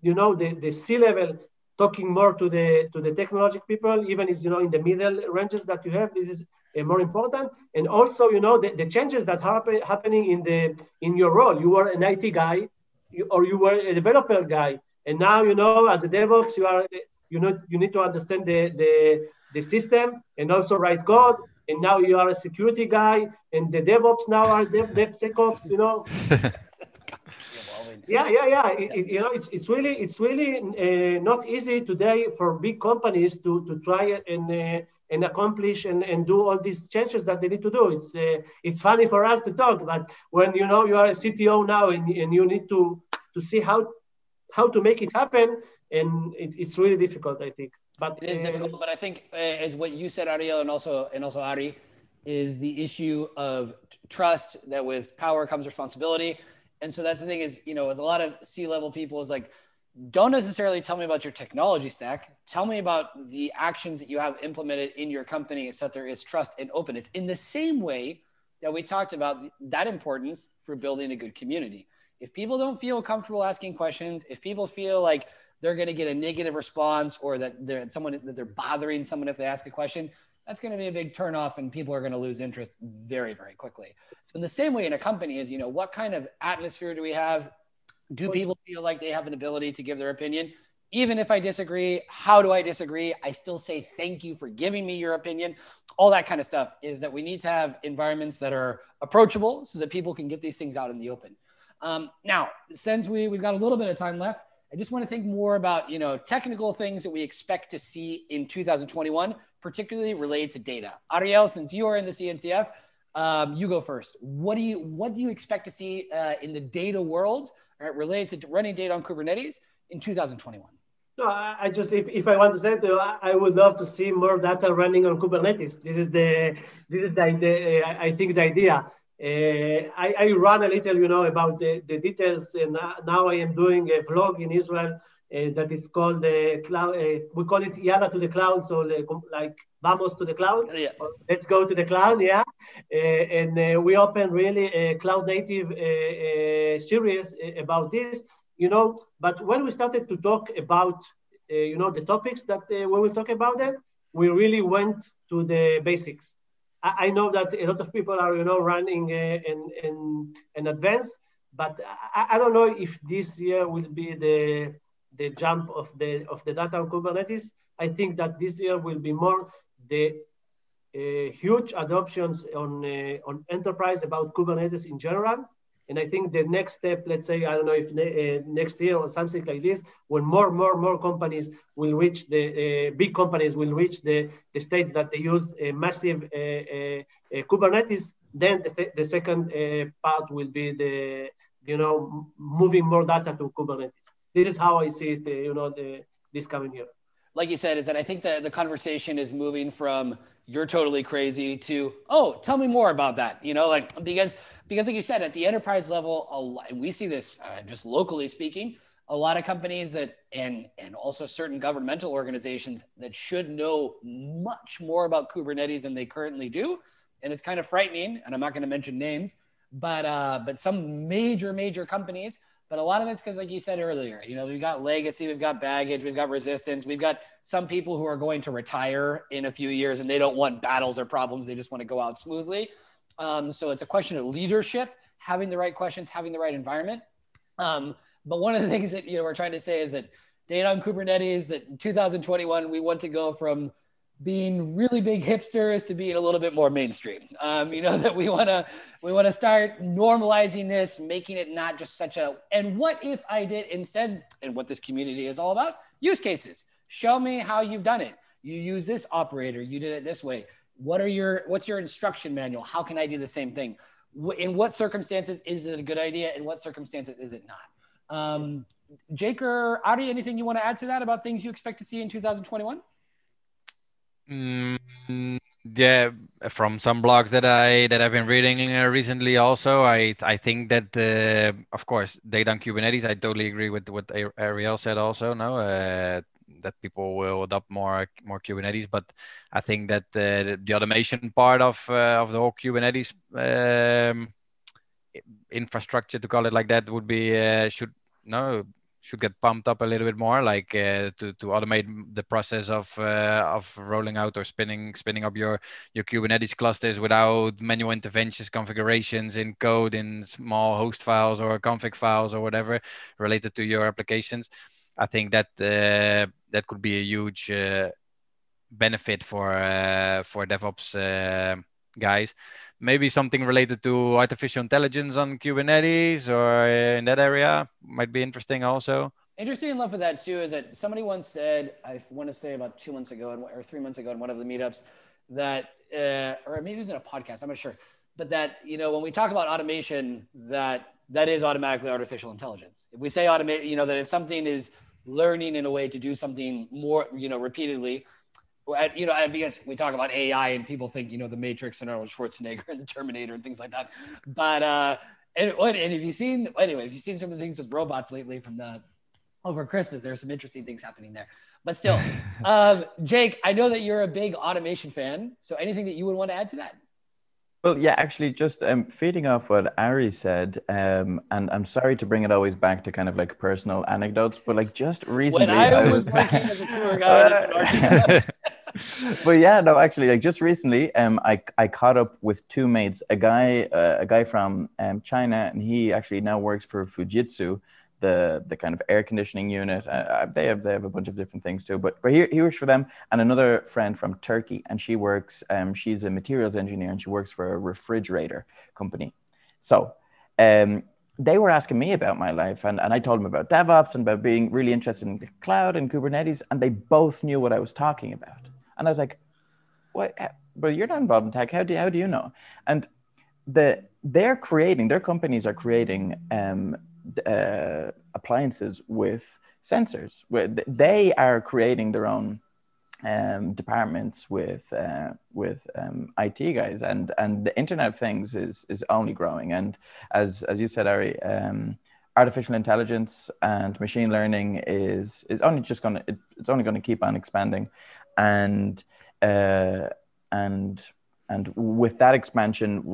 B: you know the, the C-level talking more to the to the technological people, even if you know in the middle ranges that you have, this is uh, more important. And also, you know, the, the changes that happen happening in the in your role. You were an IT guy, you, or you were a developer guy, and now you know as a DevOps, you are you know you need to understand the the the system and also write code. And now you are a security guy, and the DevOps now are Dev, DevSecOps. You know. yeah yeah yeah it, it, you know it's it's really it's really uh, not easy today for big companies to to try and uh, and accomplish and, and do all these changes that they need to do. It's uh, it's funny for us to talk but when you know you are a cto now and, and you need to to see how how to make it happen and it, it's really difficult i think.
A: But it is difficult but i think uh, as what you said ariel and also and also ari is the issue of trust that with power comes responsibility. And so that's the thing is, you know, with a lot of C-level people is like, don't necessarily tell me about your technology stack. Tell me about the actions that you have implemented in your company so that there is trust and openness in the same way that we talked about that importance for building a good community. If people don't feel comfortable asking questions, if people feel like they're going to get a negative response or that they're someone that they're bothering someone if they ask a question, that's going to be a big turnoff and people are going to lose interest very, very quickly. So in the same way in a company is, you know, what kind of atmosphere do we have? Do people feel like they have an ability to give their opinion? Even if I disagree, how do I disagree? I still say thank you for giving me your opinion. All that kind of stuff is that we need to have environments that are approachable so that people can get these things out in the open. Um, now, since we, we've got a little bit of time left, I just want to think more about, you know, technical things that we expect to see in 2021 particularly related to data. Ariel, since you are in the CNCF, um, you go first. What do you what do you expect to see uh, in the data world right, related to running data on Kubernetes in 2021?
B: No, I just if, if I want to say to I would love to see more data running on Kubernetes. This is the this is the, the I think the idea. Uh, I, I run a little, you know, about the, the details, and now I am doing a vlog in Israel uh, Uh, that is called the cloud. Uh, we call it Yalla to the cloud. So like vamos to the cloud.
A: Yeah.
B: Uh, let's go to the cloud. Yeah. Uh, and uh, we open really a cloud native series about this. You know, but when we started to talk about you know the topics that we will talk about then, we really went to the basics. I, know that a lot of people are you know running in in in advance but I, I, don't know if this year will be the the jump of the of the data on Kubernetes. I think that this year will be more the uh, huge adoptions on uh, on enterprise about Kubernetes in general. And I think the next step, let's say, I don't know if ne uh, next year or something like this, when more, more, more companies will reach the uh, big companies will reach the, the stage that they use a massive uh, uh, Kubernetes, then the, the second part will be the, you know, moving more data to Kubernetes this is how I see it, uh, you know, the, this coming year.
A: Like you said, is that I think that the conversation is moving from you're totally crazy to oh, tell me more about that. You know, like because because like you said, at the enterprise level, a lot, we see this uh, just locally speaking. A lot of companies that and and also certain governmental organizations that should know much more about Kubernetes than they currently do, and it's kind of frightening. And I'm not going to mention names, but uh, but some major major companies but a lot of it's because, like you said earlier, you know, we've got legacy, we've got baggage, we've got resistance, we've got some people who are going to retire in a few years and they don't want battles or problems. They just want to go out smoothly. Um, so it's a question of leadership, having the right questions, having the right environment. Um, but one of the things that you know we're trying to say is that data on Kubernetes that in 2021 we want to go from being really big hipsters to being a little bit more mainstream. Um, you know that we want to we want to start normalizing this, making it not just such a. And what if I did instead? And what this community is all about: use cases. Show me how you've done it. You use this operator. You did it this way. What are your What's your instruction manual? How can I do the same thing? In what circumstances is it a good idea? In what circumstances is it not? Um, Jake or Ari, anything you want to add to that about things you expect to see in 2021?
C: Mm, yeah, from some blogs that I that I've been reading uh, recently, also I I think that uh, of course data on Kubernetes. I totally agree with what Ariel said. Also, no, uh, that people will adopt more more Kubernetes, but I think that uh, the automation part of uh, of the whole Kubernetes um, infrastructure, to call it like that, would be uh, should no should get pumped up a little bit more, like uh, to to automate the process of uh, of rolling out or spinning spinning up your your Kubernetes clusters without manual interventions, configurations in code in small host files or config files or whatever related to your applications. I think that uh, that could be a huge uh, benefit for uh, for DevOps uh, guys maybe something related to artificial intelligence on Kubernetes or in that area might be interesting also.
A: Interesting enough with that too is that somebody once said, I want to say about two months ago or three months ago in one of the meetups that, uh, or maybe it was in a podcast, I'm not sure, but that, you know, when we talk about automation, that that is automatically artificial intelligence. If we say automate, you know, that if something is learning in a way to do something more, you know, repeatedly, you know, because we talk about AI and people think, you know, the Matrix and Arnold Schwarzenegger and the Terminator and things like that. But, uh, and, and if you've seen, anyway, if you've seen some of the things with robots lately from the, over Christmas, there's some interesting things happening there. But still, um, Jake, I know that you're a big automation fan. So anything that you would want to add to that?
D: Well, yeah, actually, just um, feeding off what Ari said, um, and I'm sorry to bring it always back to kind of like personal anecdotes, but like just recently,
A: when I, I was, was working as a tour guide.
D: but yeah, no, actually, like just recently, um, I I caught up with two mates, a guy, uh, a guy from um, China, and he actually now works for Fujitsu, the the kind of air conditioning unit. Uh, uh, they have they have a bunch of different things too, but but he, he works for them. And another friend from Turkey, and she works. Um, she's a materials engineer, and she works for a refrigerator company. So, um, they were asking me about my life, and and I told them about DevOps and about being really interested in cloud and Kubernetes, and they both knew what I was talking about. And I was like, what? But you're not involved in tech. How do how do you know? And the they're creating their companies are creating um, uh, appliances with sensors. Where they are creating their own um, departments with uh, with um, IT guys, and and the Internet of Things is is only growing. And as as you said, Ari, um, artificial intelligence and machine learning is is only just going to it, it's only going to keep on expanding, and uh, and and with that expansion,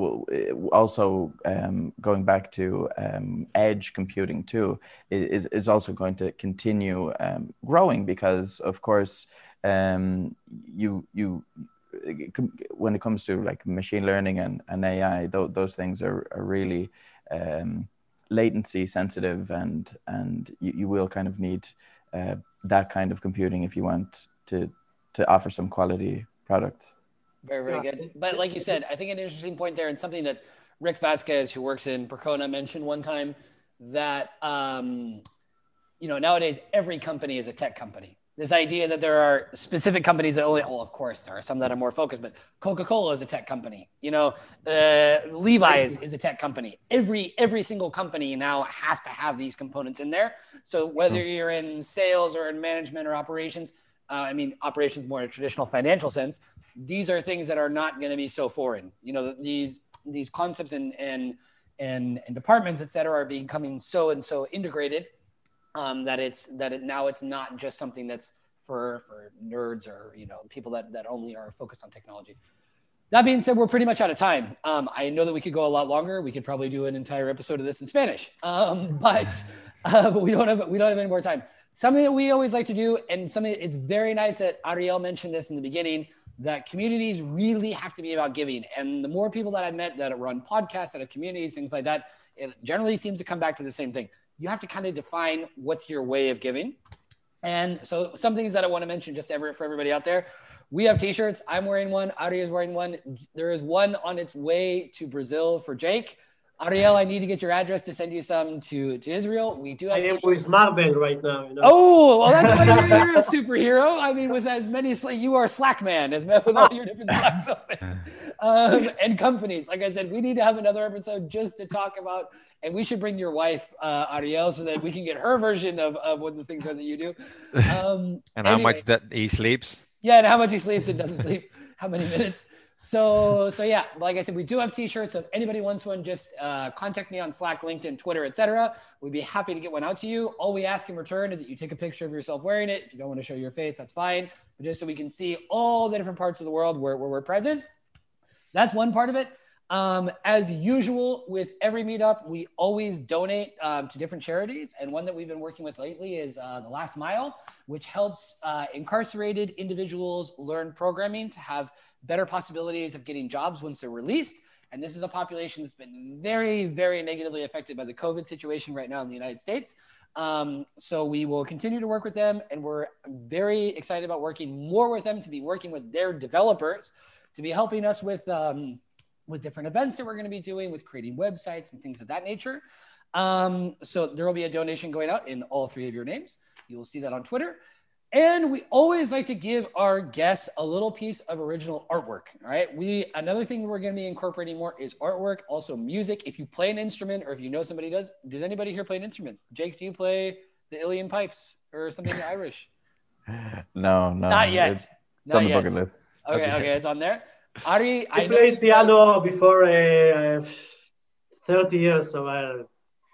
D: also um, going back to um, edge computing too, is, is also going to continue um, growing because, of course, um, you you when it comes to like machine learning and, and AI, th- those things are, are really um, latency sensitive, and and you, you will kind of need uh, that kind of computing if you want to to offer some quality products.
A: Very, very good. But like you said, I think an interesting point there, and something that Rick Vasquez, who works in Percona, mentioned one time that um, you know nowadays every company is a tech company. This idea that there are specific companies that only, well, of course, there are some that are more focused, but Coca-Cola is a tech company. You know, uh, Levi's is a tech company. Every every single company now has to have these components in there. So whether hmm. you're in sales or in management or operations, uh, I mean, operations more in a traditional financial sense, these are things that are not going to be so foreign. You know, these these concepts and and and, and departments, et cetera, are becoming so and so integrated um, that it's that it, now it's not just something that's for for nerds or you know people that that only are focused on technology. That being said, we're pretty much out of time. Um, I know that we could go a lot longer. We could probably do an entire episode of this in Spanish, um, but uh, but we don't have we don't have any more time something that we always like to do, and something it's very nice that Ariel mentioned this in the beginning, that communities really have to be about giving. And the more people that I've met that run podcasts, that have communities, things like that, it generally seems to come back to the same thing. You have to kind of define what's your way of giving. And so some things that I want to mention just ever for everybody out there. We have t-shirts. I'm wearing one. Ari is wearing one. There is one on its way to Brazil for Jake. Ariel, I need to get your address to send you some to, to Israel. We do have.
B: I am with Marvel right now. You know?
A: Oh, well, that's why you're, you're, a superhero. I mean, with as many, you are Slack man, as with all your different Slack um, and companies. Like I said, we need to have another episode just to talk about, and we should bring your wife, uh, Ariel, so that we can get her version of, of what the things are that you do.
C: Um, and anyway. how much that he sleeps.
A: Yeah, and how much he sleeps and doesn't sleep, how many minutes. So, so yeah, like I said, we do have t-shirts. So if anybody wants one, just uh, contact me on Slack, LinkedIn, Twitter, etc. We'd be happy to get one out to you. All we ask in return is that you take a picture of yourself wearing it. If you don't want to show your face, that's fine. But just so we can see all the different parts of the world where, where we're present. That's one part of it. Um, as usual with every meetup, we always donate um, to different charities. And one that we've been working with lately is uh, The Last Mile, which helps uh, incarcerated individuals learn programming to have better possibilities of getting jobs once they're released. And this is a population that's been very, very negatively affected by the COVID situation right now in the United States. Um, so we will continue to work with them, and we're very excited about working more with them to be working with their developers to be helping us with um, with different events that we're going to be doing, with creating websites and things of that nature. Um, so there will be a donation going out in all three of your names. You will see that on Twitter. And we always like to give our guests a little piece of original artwork. All right. We another thing we're going to be incorporating more is artwork, also music. If you play an instrument or if you know somebody does, does anybody here play an instrument? Jake, do you play the uilleann pipes or something Irish?
D: No, no.
A: Not yet. It's
D: Not on yet. the bucket list.
A: Okay, okay, okay, it's on there. Ari,
B: I, I played piano play... before uh, 30 years, so I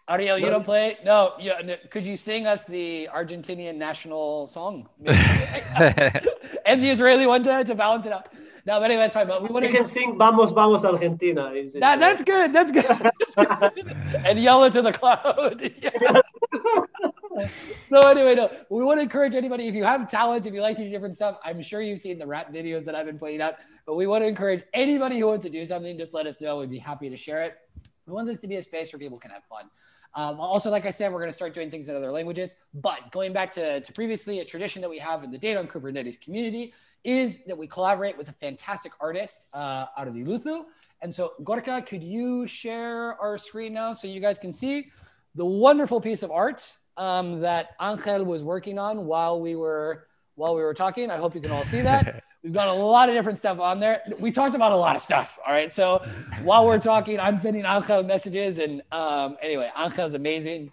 A: Ariel, you don't play? No. Yeah. Could you sing us the Argentinian national song? and the Israeli one to, to balance it out. No, but anyway, that's fine. But we want
B: to. can sing "Vamos, Vamos, Argentina." Is
A: it, that, that's good. That's good. and yell it to the cloud. so anyway, no, we want to encourage anybody if you have talents, if you like to do different stuff. I'm sure you've seen the rap videos that I've been putting out, but we want to encourage anybody who wants to do something. Just let us know. We'd be happy to share it. We want this to be a space where people can have fun. Um, also, like I said, we're going to start doing things in other languages. But going back to, to previously, a tradition that we have in the Data on Kubernetes community is that we collaborate with a fantastic artist uh, out of the Luthu. And so, Gorka, could you share our screen now so you guys can see the wonderful piece of art um, that Angel was working on while we were while we were talking? I hope you can all see that. We've got a lot of different stuff on there. We talked about a lot of stuff. All right. So while we're talking, I'm sending Angel messages. And um, anyway, Anka is amazing.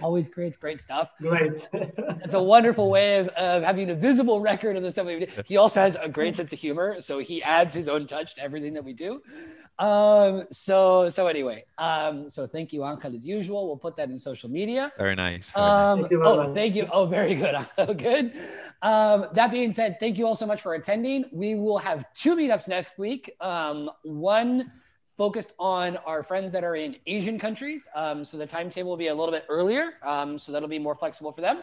A: Always creates great stuff.
B: Great.
A: it's a wonderful way of, of having a visible record of the stuff we do. He also has a great sense of humor. So he adds his own touch to everything that we do. Um, so so anyway, um, so thank you, Angel, as usual. We'll put that in social media.
C: Very nice. Very
A: um, nice. Thank oh, thank you. Oh, very good. good. Um, that being said, thank you all so much for attending. We will have two meetups next week. Um, one focused on our friends that are in Asian countries. Um, so the timetable will be a little bit earlier. Um, so that'll be more flexible for them.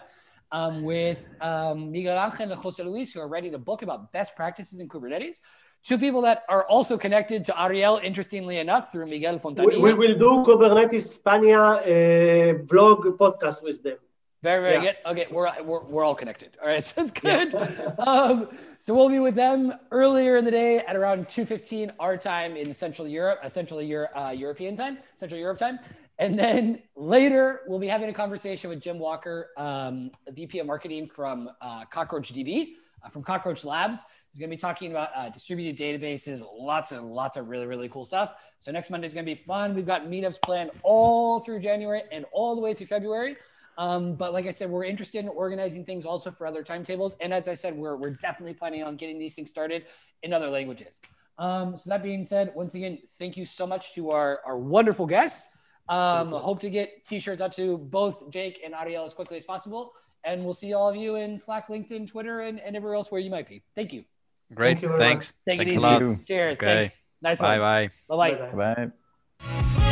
A: Um, with um, Miguel Angel and Jose Luis, who are ready to book about best practices in Kubernetes. Two people that are also connected to Ariel, interestingly enough, through Miguel Fontanilla.
B: We, we will do Kubernetes Spania uh, vlog podcast with them.
A: Very, very yeah. good. Okay, we're, we're, we're all connected. All right, so that's good. Yeah. um, so we'll be with them earlier in the day at around 2.15 our time in Central Europe, uh, Central Euro, uh, European time, Central Europe time. And then later, we'll be having a conversation with Jim Walker, um, VP of Marketing from uh, Cockroach DB, uh, from Cockroach Labs. He's going to be talking about uh, distributed databases, lots and lots of really, really cool stuff. So next Monday is going to be fun. We've got meetups planned all through January and all the way through February. Um, but like I said, we're interested in organizing things also for other timetables. And as I said, we're, we're definitely planning on getting these things started in other languages. Um, so that being said, once again, thank you so much to our, our wonderful guests. Um, hope to get t-shirts out to both Jake and Ariel as quickly as possible. And we'll see all of you in Slack, LinkedIn, Twitter, and, and everywhere else where you might be. Thank you.
C: Great. Thank you Thanks.
A: Take
C: Thanks
A: it easy. Cheers. Okay. Thanks. Nice
C: bye
A: one.
C: Bye
A: bye.
D: Bye bye.